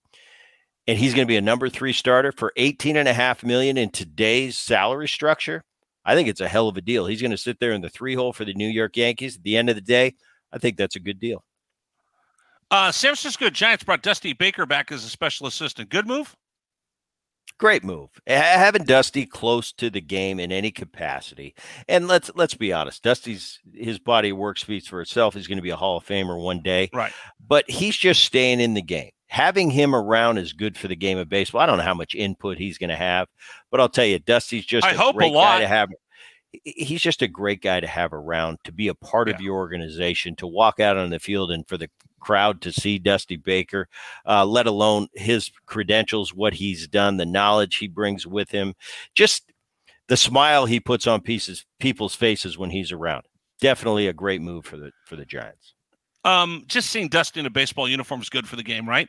and he's going to be a number three starter for 18 and a half million in today's salary structure. I think it's a hell of a deal. He's going to sit there in the three hole for the New York Yankees. At the end of the day, I think that's a good deal. Uh, San Francisco Giants brought Dusty Baker back as a special assistant. Good move. Great move. Having Dusty close to the game in any capacity. And let's let's be honest, Dusty's his body work speaks for itself. He's going to be a Hall of Famer one day. Right. But he's just staying in the game. Having him around is good for the game of baseball. I don't know how much input he's going to have, but I'll tell you, Dusty's just I a hope a great lot. guy to have. He's just a great guy to have around, to be a part of your organization, to walk out on the field and for the crowd to see Dusty Baker, uh, let alone his credentials, what he's done, the knowledge he brings with him, just the smile he puts on pieces people's faces when he's around. Definitely a great move for the for the Giants, Um, just seeing Dusty in a baseball uniform is good for the game, right?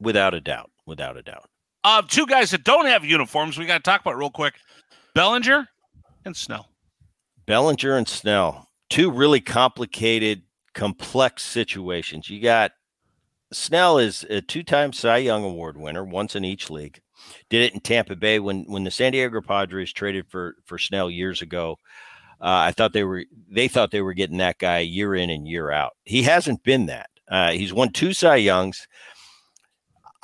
without a doubt. Without a doubt. Uh, two guys that don't have uniforms, we got to talk about real quick: Bellinger and Snell. Bellinger and Snell, two really complicated, complex situations. You got Snell is a two-time Cy Young Award winner, once in each league. Did it in Tampa Bay when when the San Diego Padres traded for for Snell years ago. Uh, I thought they were they thought they were getting that guy year in and year out. He hasn't been that. Uh, he's won two Cy Youngs.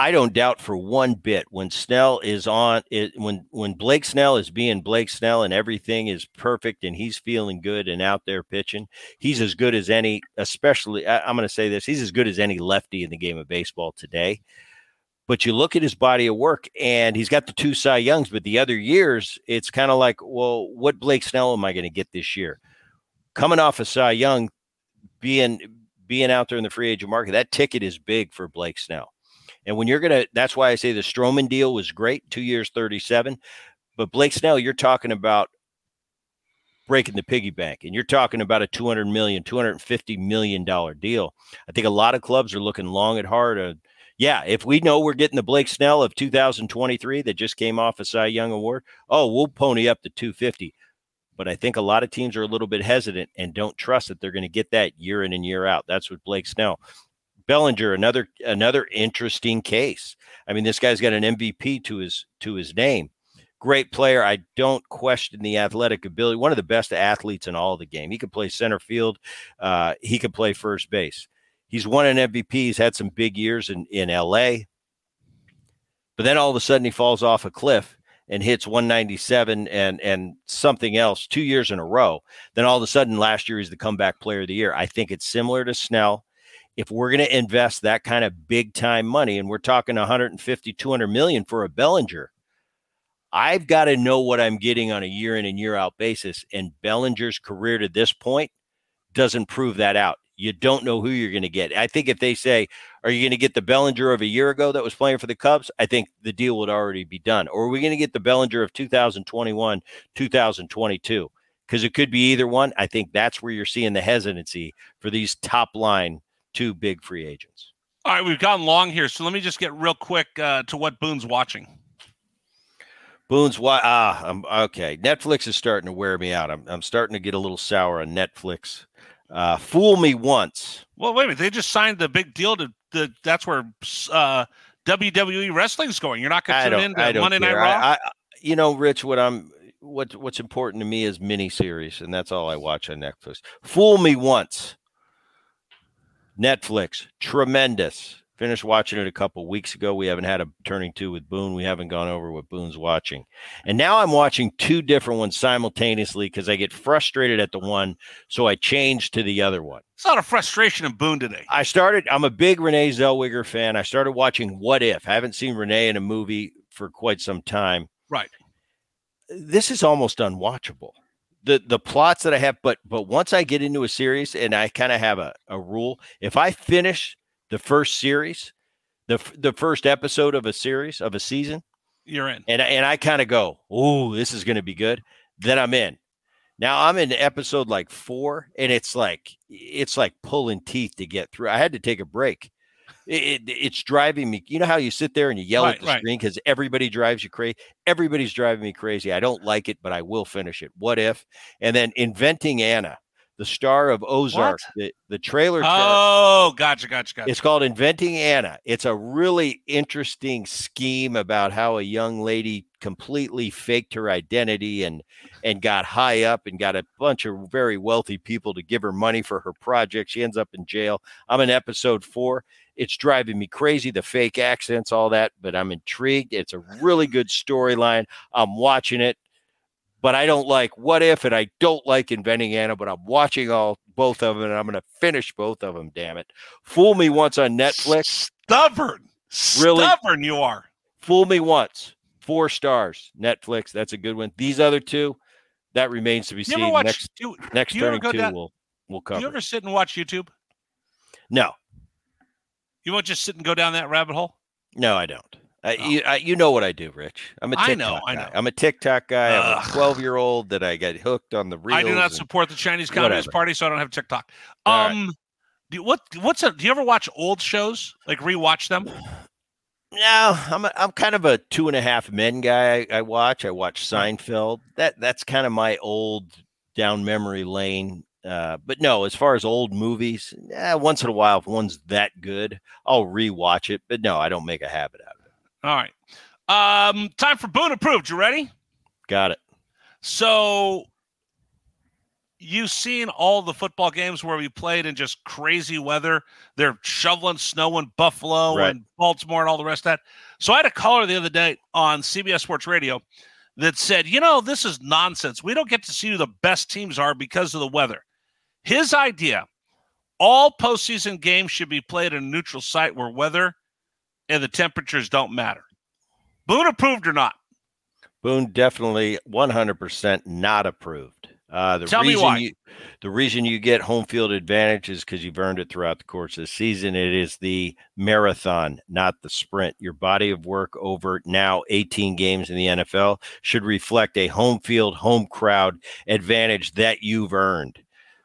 I don't doubt for one bit when Snell is on it when when Blake Snell is being Blake Snell and everything is perfect and he's feeling good and out there pitching, he's as good as any. Especially, I, I'm going to say this: he's as good as any lefty in the game of baseball today. But you look at his body of work, and he's got the two Cy Youngs. But the other years, it's kind of like, well, what Blake Snell am I going to get this year? Coming off a Cy Young, being being out there in the free agent market, that ticket is big for Blake Snell. And when you're gonna, that's why I say the Stroman deal was great, two years, thirty-seven. But Blake Snell, you're talking about breaking the piggy bank, and you're talking about a 200 million, 250 million dollar deal. I think a lot of clubs are looking long and hard. Uh, yeah, if we know we're getting the Blake Snell of 2023 that just came off a Cy Young award, oh, we'll pony up to 250. But I think a lot of teams are a little bit hesitant and don't trust that they're going to get that year in and year out. That's what Blake Snell. Bellinger, another another interesting case. I mean, this guy's got an MVP to his to his name. Great player. I don't question the athletic ability. One of the best athletes in all of the game. He could play center field. Uh, he could play first base. He's won an MVP. He's had some big years in in LA. But then all of a sudden he falls off a cliff and hits 197 and and something else two years in a row. Then all of a sudden last year he's the comeback player of the year. I think it's similar to Snell if we're going to invest that kind of big time money and we're talking 150 200 million for a bellinger i've got to know what i'm getting on a year in and year out basis and bellinger's career to this point doesn't prove that out you don't know who you're going to get i think if they say are you going to get the bellinger of a year ago that was playing for the cubs i think the deal would already be done or are we going to get the bellinger of 2021 2022 because it could be either one i think that's where you're seeing the hesitancy for these top line two big free agents. All right, we've gone long here, so let me just get real quick uh, to what Boone's watching. Boone's why ah I'm okay. Netflix is starting to wear me out. I'm I'm starting to get a little sour on Netflix. Uh, fool me once. Well, wait a minute. They just signed the big deal to the. That's where uh, WWE wrestling's going. You're not going to tune in to Monday Night. Raw. I, I, you know, Rich, what I'm what what's important to me is miniseries, and that's all I watch on Netflix. Fool me once. Netflix, tremendous. Finished watching it a couple weeks ago. We haven't had a turning two with Boone. We haven't gone over what Boone's watching. And now I'm watching two different ones simultaneously because I get frustrated at the one. So I change to the other one. it's not a frustration of Boone today. I started, I'm a big Renee Zellweger fan. I started watching What If. I haven't seen Renee in a movie for quite some time. Right. This is almost unwatchable. The the plots that I have, but but once I get into a series and I kind of have a, a rule, if I finish the first series, the the first episode of a series of a season, You're in. and I- and I kind of go, "Oh, this is going to be good," then I'm in. Now I'm in episode like four, and it's like it's like pulling teeth to get through. I had to take a break. It, it- it's driving me. You know how you sit there and you yell Right, at the right. screen because everybody drives you crazy. Everybody's driving me crazy. I don't like it, but I will finish it. What if? And then inventing Anna, the star of Ozark. The, the trailer. star- Oh, gotcha, gotcha, gotcha. It's called Inventing Anna. It's a really interesting scheme about how a young lady completely faked her identity and and got high up and got a bunch of very wealthy people to give her money for her project. She ends up in jail. I'm in episode 4. It's driving me crazy the fake accents all that, but I'm intrigued. It's a really good storyline. I'm watching it. But I don't like What If and I don't like Inventing Anna, but I'm watching all both of them and I'm going to finish both of them, damn it. Fool Me Once on Netflix. stubborn. Really? Stubborn you are. Fool Me Once. Four stars. Netflix. That's a good one. These other two, that remains to be You seen. watch next do, next do turning two down- we'll we'll do cover. you ever sit and watch YouTube? no, You won't just sit and go down that rabbit hole? no, I don't. I, Oh. you, I, you know what I do, Rich. I'm a TikTok I know, I guy. know. I'm a TikTok guy. I'm a 12 year old that I get hooked on the reels. I do not support the Chinese Communist whatever. Party, so I don't have TikTok. All right. Um do what what's a do you ever watch old shows? Like rewatch them? No, I'm a, I'm kind of a two and a half men guy. I, I watch. I watch Seinfeld. That that's kind of my old down memory lane. Uh, but no, as far as old movies, eh, once in a while, if one's that good, I'll rewatch it. But no, I don't make a habit out of it. All right. Um time for Boone approved. You ready? Got it. So you've seen all the football games where we played in just crazy weather. They're shoveling snow in Buffalo Right. and Baltimore and all the rest of that. So I had a caller the other day on CBS Sports Radio that said, you know, this is nonsense. We don't get to see who the best teams are because of the weather. His idea all postseason games should be played in a neutral site where weather and the temperatures don't matter. Boone approved or not? Boone definitely 100% not approved. Uh, the Tell me reason why. You, the reason you get home field advantage is because you've earned it throughout the course of the season. It is the marathon, not the sprint. Your body of work over now 18 games in the NFL should reflect a home field, home crowd advantage that you've earned.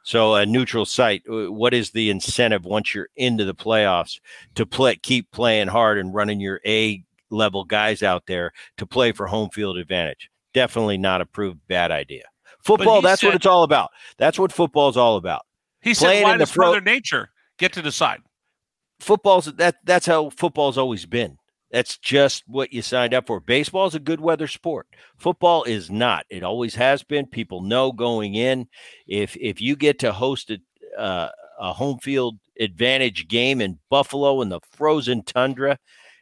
So a neutral site, uh, what is the incentive once you're into the playoffs to play, keep playing hard and running your A level guys out there to play for home field advantage? Definitely not approved. Bad idea. Football, that's what it's all about. That's what football is all about. He said, Playing why in the does pro- Mother Nature get to decide? Football's that that's how football's always been. That's just what you signed up for. Baseball is a good weather sport. Football is not. It always has been. People know going in. If if you get to host a uh, a home field advantage game in Buffalo in the frozen tundra,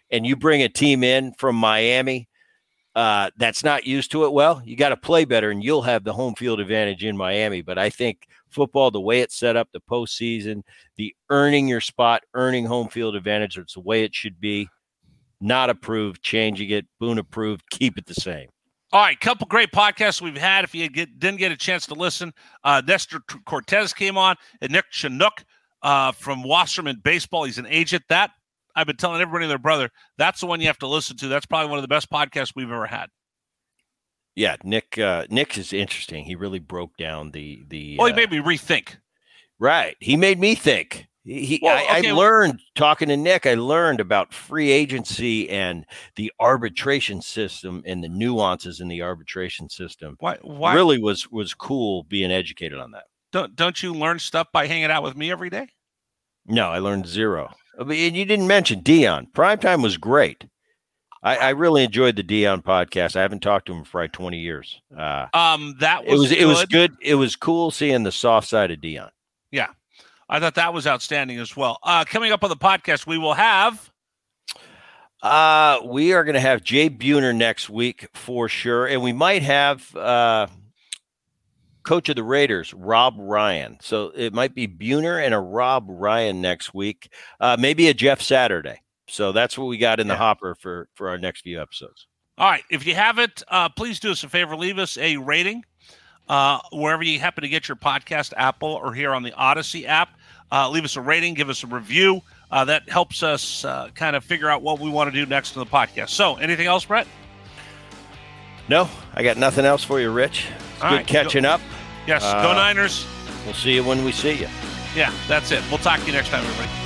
and you bring a team in from Miami uh, that's not used to it, well, you got to play better, and you'll have the home field advantage in Miami. But I think football, the way it's set up, the postseason, the earning your spot, earning home field advantage, it's the way it should be. Not approved, changing it. Boone approved, keep it the same. All right, couple great podcasts we've had. If you get, didn't get a chance to listen, uh, Nestor Cortes came on, and Nick Chanock uh, from Wasserman Baseball. He's an agent. That I've been telling everybody their brother. That's the one you have to listen to. That's probably one of the best podcasts we've ever had. Yeah, Nick. Uh, Nick is interesting. He really broke down the the. Well, he uh, made me rethink. Right. He made me think. He, Well, I, okay, I learned talking to Nick. I learned about free agency and the arbitration system and the nuances in the arbitration system. Why? Why Really was was cool being educated on that. don't don't you learn stuff by hanging out with me every day? No, I learned zero. I mean, and you didn't mention Deion. Primetime was great. I, I really enjoyed the Deion podcast. I haven't talked to him for like twenty years. Uh, Um, that it was was it was good. good. It was cool seeing the soft side of Deion. I thought that was outstanding as well. Uh, coming up on the podcast, we will have Uh, we are going to have Jay Buhner next week for sure, and we might have uh, coach of the Raiders, Rob Ryan. So it might be Buhner and a Rob Ryan next week, uh, maybe a Jeff Saturday. So that's what we got in the Yeah. hopper for for our next few episodes. All right. If you haven't, uh, please do us a favor. Leave us a rating uh, wherever you happen to get your podcast, Apple or here on the Audacy app. Uh, leave us a rating, give us a review. Uh, that helps us uh, kind of figure out what we want to do next in the podcast. So, anything else, Bret? No, I got nothing else for you, Rich. It's All good right, catching up. Yes. go Uh, Niners. We'll see you when we see you. Yeah, that's it. We'll talk to you next time, everybody.